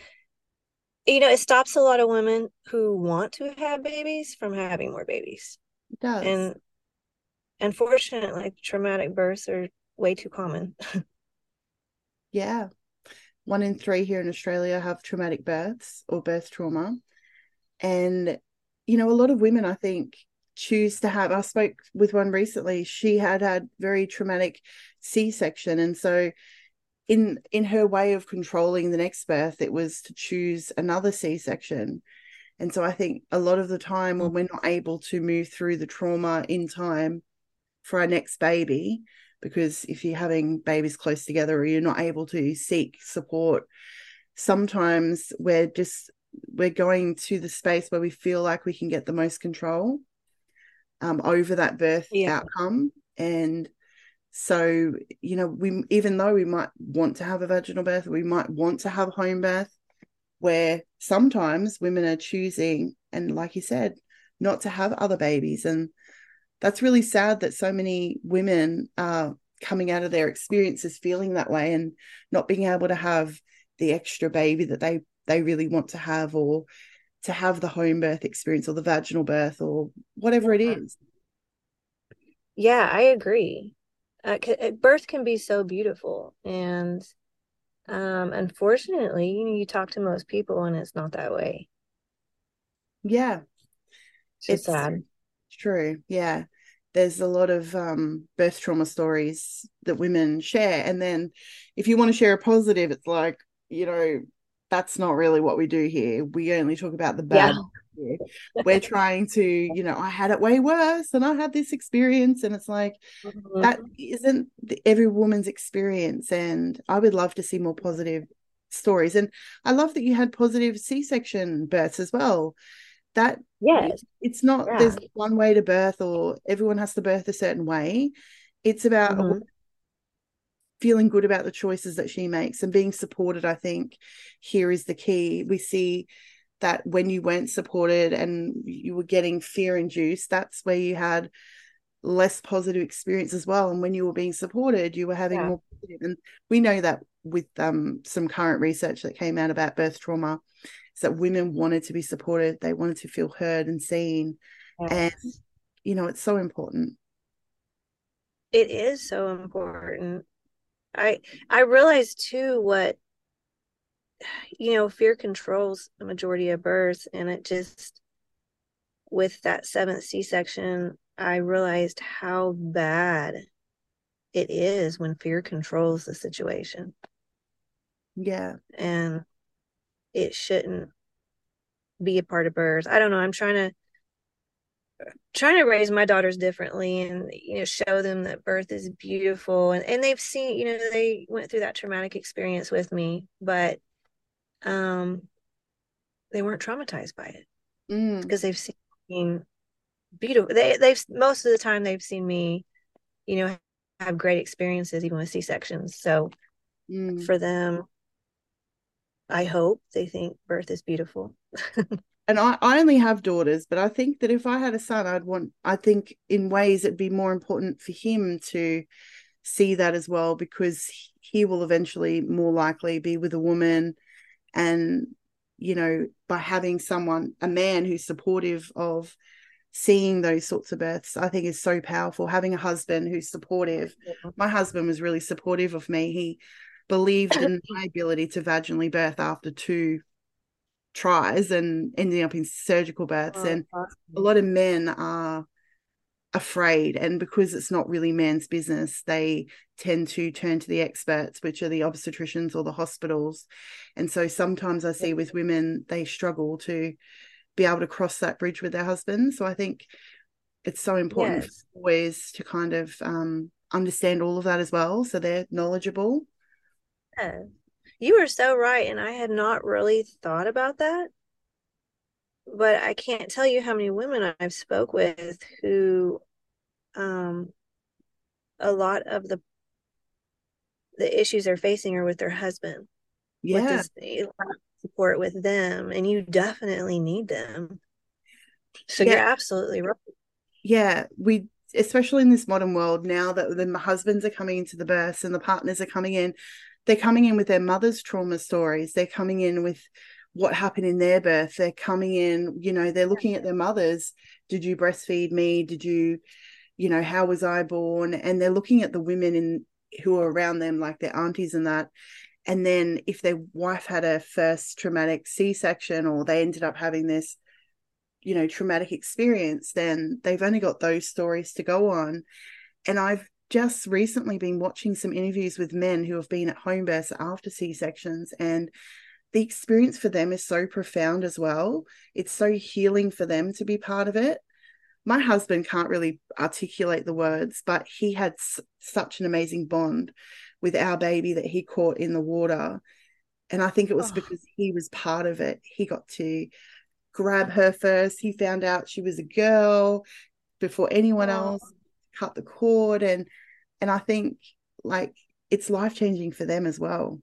you know, it stops a lot of women who want to have babies from having more babies. It does. And unfortunately, traumatic births are way too common. Yeah. One in three here in Australia have traumatic births or birth trauma. And, you know, a lot of women, I think, choose to have. I spoke with one recently. She had had very traumatic C section. And so, in in her way of controlling the next birth, it was to choose another C section. And so I think a lot of the time when we're not able to move through the trauma in time for our next baby, because if you're having babies close together or you're not able to seek support sometimes we're just we're going to the space where we feel like we can get the most control um, over that birth Yeah. outcome and so you know we even though we might want to have a vaginal birth we might want to have home birth where sometimes women are choosing and like you said not to have other babies and that's really sad that so many women are coming out of their experiences feeling that way and not being able to have the extra baby that they they really want to have or to have the home birth experience or the vaginal birth or whatever it is. Yeah, I agree. Uh, uh, birth can be so beautiful, and um, unfortunately, you know, you talk to most people, and it's not that way. yeah It's it's sad. true yeah there's a lot of um, birth trauma stories that women share and then if you want to share a positive it's like you know that's not really what we do here we only talk about the bad Yeah. we're trying to you know i had it way worse and i had this experience and it's like Mhm. that isn't the, every woman's experience and i would love to see more positive stories and i love that you had positive c-section births as well that Yes. it's not Yeah. there's one way to birth or everyone has to birth a certain way it's about Mhm. woman feeling good about the choices that she makes and being supported i think here is the key we see that when you weren't supported and you were getting fear induced that's where you had less positive experience as well. And when you were being supported you were having Yeah. more positive. And we know that with um, some current research that came out about birth trauma is that women wanted to be supported. They wanted to feel heard and seen. And you know it's so important. It is so important. I I realized too what you know, fear controls the majority of births, and it just with that seventh C-section, I realized how bad it is when fear controls the situation, yeah and it shouldn't be a part of birth. I don't know. I'm trying to trying to raise my daughters differently and you know show them that birth is beautiful and, and they've seen you know they went through that traumatic experience with me but um they weren't traumatized by it Mm, because they've seen beautiful they they've most of the time they've seen me you know have great experiences even with c-sections so mm. for them i hope they think birth is beautiful and I, I only have daughters, but I think that if I had a son, I'd want, I think in ways it'd be more important for him to see that as well, because he will eventually more likely be with a woman. And, you know, by having someone, a man who's supportive of seeing those sorts of births, I think is so powerful. Having a husband who's supportive. My husband was really supportive of me. He believed in my ability to vaginally birth after two tries and ending up in surgical births oh, and a lot of men are afraid and because it's not really man's business they tend to turn to the experts which are the obstetricians or the hospitals and so sometimes i see with women they struggle to be able to cross that bridge with their husbands so i think it's so important Yes. for boys to kind of um, understand all of that as well so they're knowledgeable Yeah. You are so right, and I had not really thought about that. But I can't tell you how many women I've spoke with who um a lot of the the issues they're facing are with their husband. With yeah this support with them, and you definitely need them. So you're Yeah. absolutely right. yeah we especially in this modern world now that the husbands are coming into the births and the partners are coming in they're coming in with their mother's trauma stories they're coming in with what happened in their birth. They're coming in you know they're looking at their mothers. Did you breastfeed me? Did you you know how was i born? And they're looking at the women in who are around them like their aunties and that. And then if their wife had a first traumatic c-section or they ended up having this you know traumatic experience then they've only got those stories to go on. And i've just recently been watching some interviews with men who have been at home births after c-sections. And the experience for them is so profound as well it's so healing for them to be part of it my husband can't really articulate the words but he had s- such an amazing bond with our baby that he caught in the water and i think it was oh. because he was part of it he got to grab her first. He found out she was a girl before anyone oh. else cut the cord and and I think like it's life changing for them as well.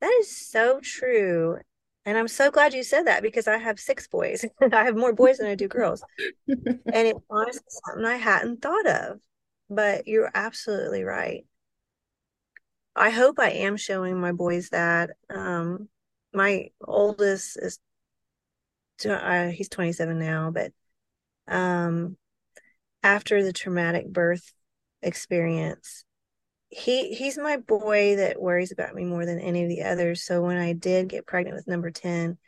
That is so true. And I'm so glad you said that because I have six boys. I have more boys than I do girls. and it's honestly something I hadn't thought of. But you're absolutely right. I hope I am showing my boys that. Um, my oldest is uh, he's 27 now, but um, after the traumatic birth experience, he he's my boy that worries about me more than any of the others. So when I did get pregnant with number 10,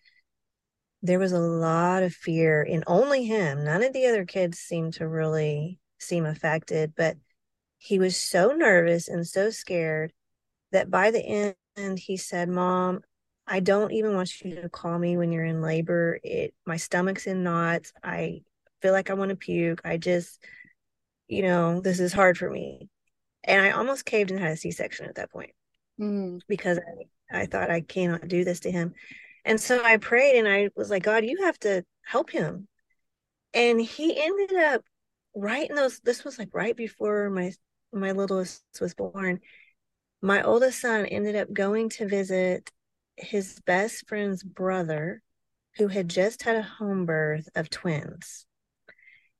there was a lot of fear in only him. None of the other kids seemed to really seem affected, but he was so nervous and so scared that by the end he said, "Mom, I don't even want you to call me when you're in labor. It my stomach's in knots. I feel like I want to puke. I just, you know, this is hard for me. And I almost caved and had a C-section at that point mm. because I, I thought I cannot do this to him. And so I prayed and I was like, God, you have to help him. And he ended up right in those this was like right before my my littlest was born. My oldest son ended up going to visit his best friend's brother who had just had a home birth of twins.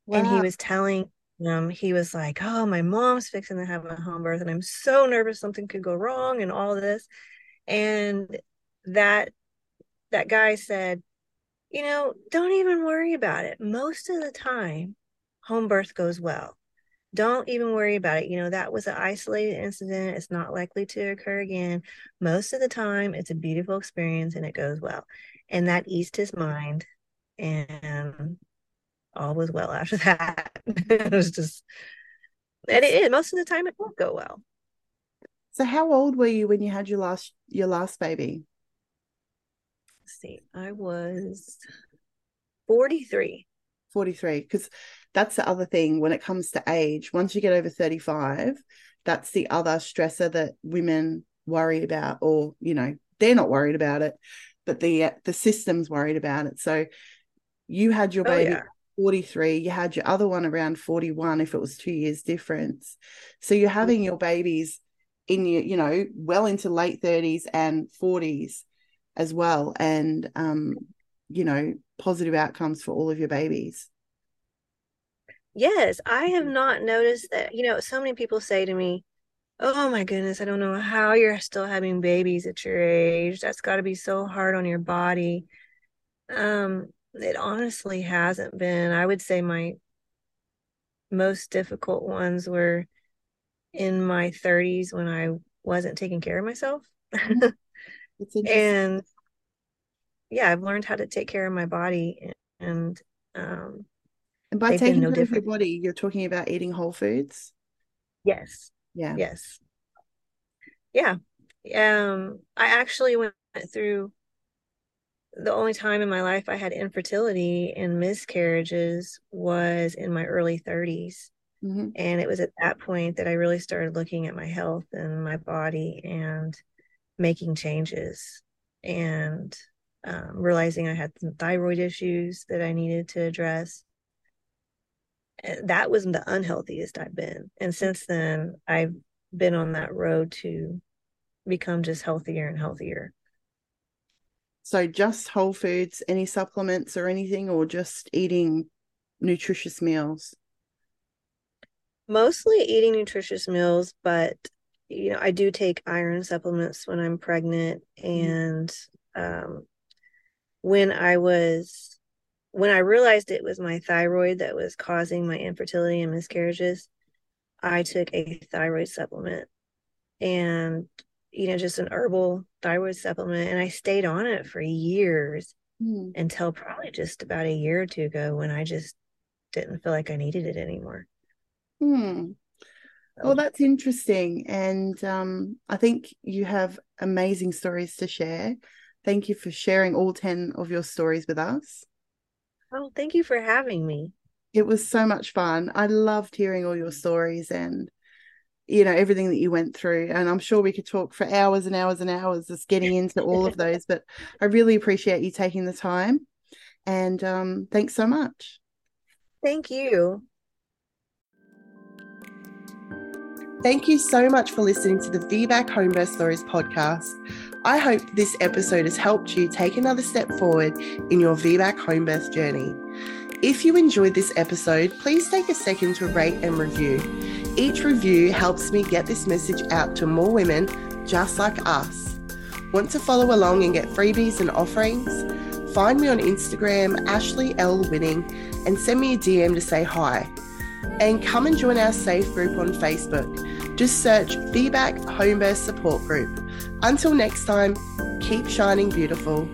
Wow. And he was telling them, he was like, Oh, my mom's fixing to have a home birth, and I'm so nervous something could go wrong and all this. And that that guy said, you know, don't even worry about it. Most of the time, home birth goes well don't even worry about it. You know, that was an isolated incident. It's not likely to occur again. Most of the time, it's a beautiful experience and it goes well. And that eased his mind. And all was well after that. it was just, and it is. Most of the time, it won't go well. So, how old were you when you had your last your last baby? Let's see, I was forty three. 43 because that's the other thing when it comes to age once you get over 35 that's the other stressor that women worry about or you know they're not worried about it but the the system's worried about it so you had your oh, baby oh, yeah. 43 you had your other one around 41 if it was 2 years difference. So you're having your babies in your you know well into late 30s and 40s as well and um you know positive outcomes for all of your babies. Yes i have not noticed that you know so many people say to me oh my goodness i don't know how you're still having babies at your age. That's got to be so hard on your body. Um it honestly hasn't been i would say my most difficult ones were in my 30s when i wasn't taking care of myself and yeah, I've learned how to take care of my body and um and by taking no care different. of your body, you're talking about eating whole foods? Yes. Yeah. Yes. Yeah. Um I actually went through the only time in my life I had infertility and miscarriages was in my early 30s. Mm-hmm. And it was at that point that I really started looking at my health and my body and making changes. And um, realizing I had some thyroid issues that I needed to address. That was the unhealthiest I've been. And since then, I've been on that road to become just healthier and healthier. So, just whole foods, any supplements or anything, or just eating nutritious meals? mostly eating nutritious meals, but you know, I do take iron supplements when I'm pregnant and um when I was when I realized it was my thyroid that was causing my infertility and miscarriages, I took a thyroid supplement and you know just an herbal thyroid supplement and I stayed on it for years Mm. until probably just about a year or two ago when I just didn't feel like I needed it anymore. Hmm. Well, that's interesting. And um, I think you have amazing stories to share. Thank you for sharing all 10 of your stories with us. Oh, thank you for having me. It was so much fun. I loved hearing all your stories and you know everything that you went through and i'm sure we could talk for hours and hours and hours just getting into all of those but i really appreciate you taking the time and um, thanks so much Thank you. Thank you so much for listening to the VBAC Homebirth Stories podcast. I hope this episode has helped you take another step forward in your VBAC homebirth journey. If you enjoyed this episode, please take a second to rate and review. Each review helps me get this message out to more women just like us. Want to follow along and get freebies and offerings? Find me on Instagram, Ashley L. Winning, and send me a DM to say hi. And come and join our safe group on Facebook. Just search VBAC Homebirth Support Group. Until next time, keep shining beautiful.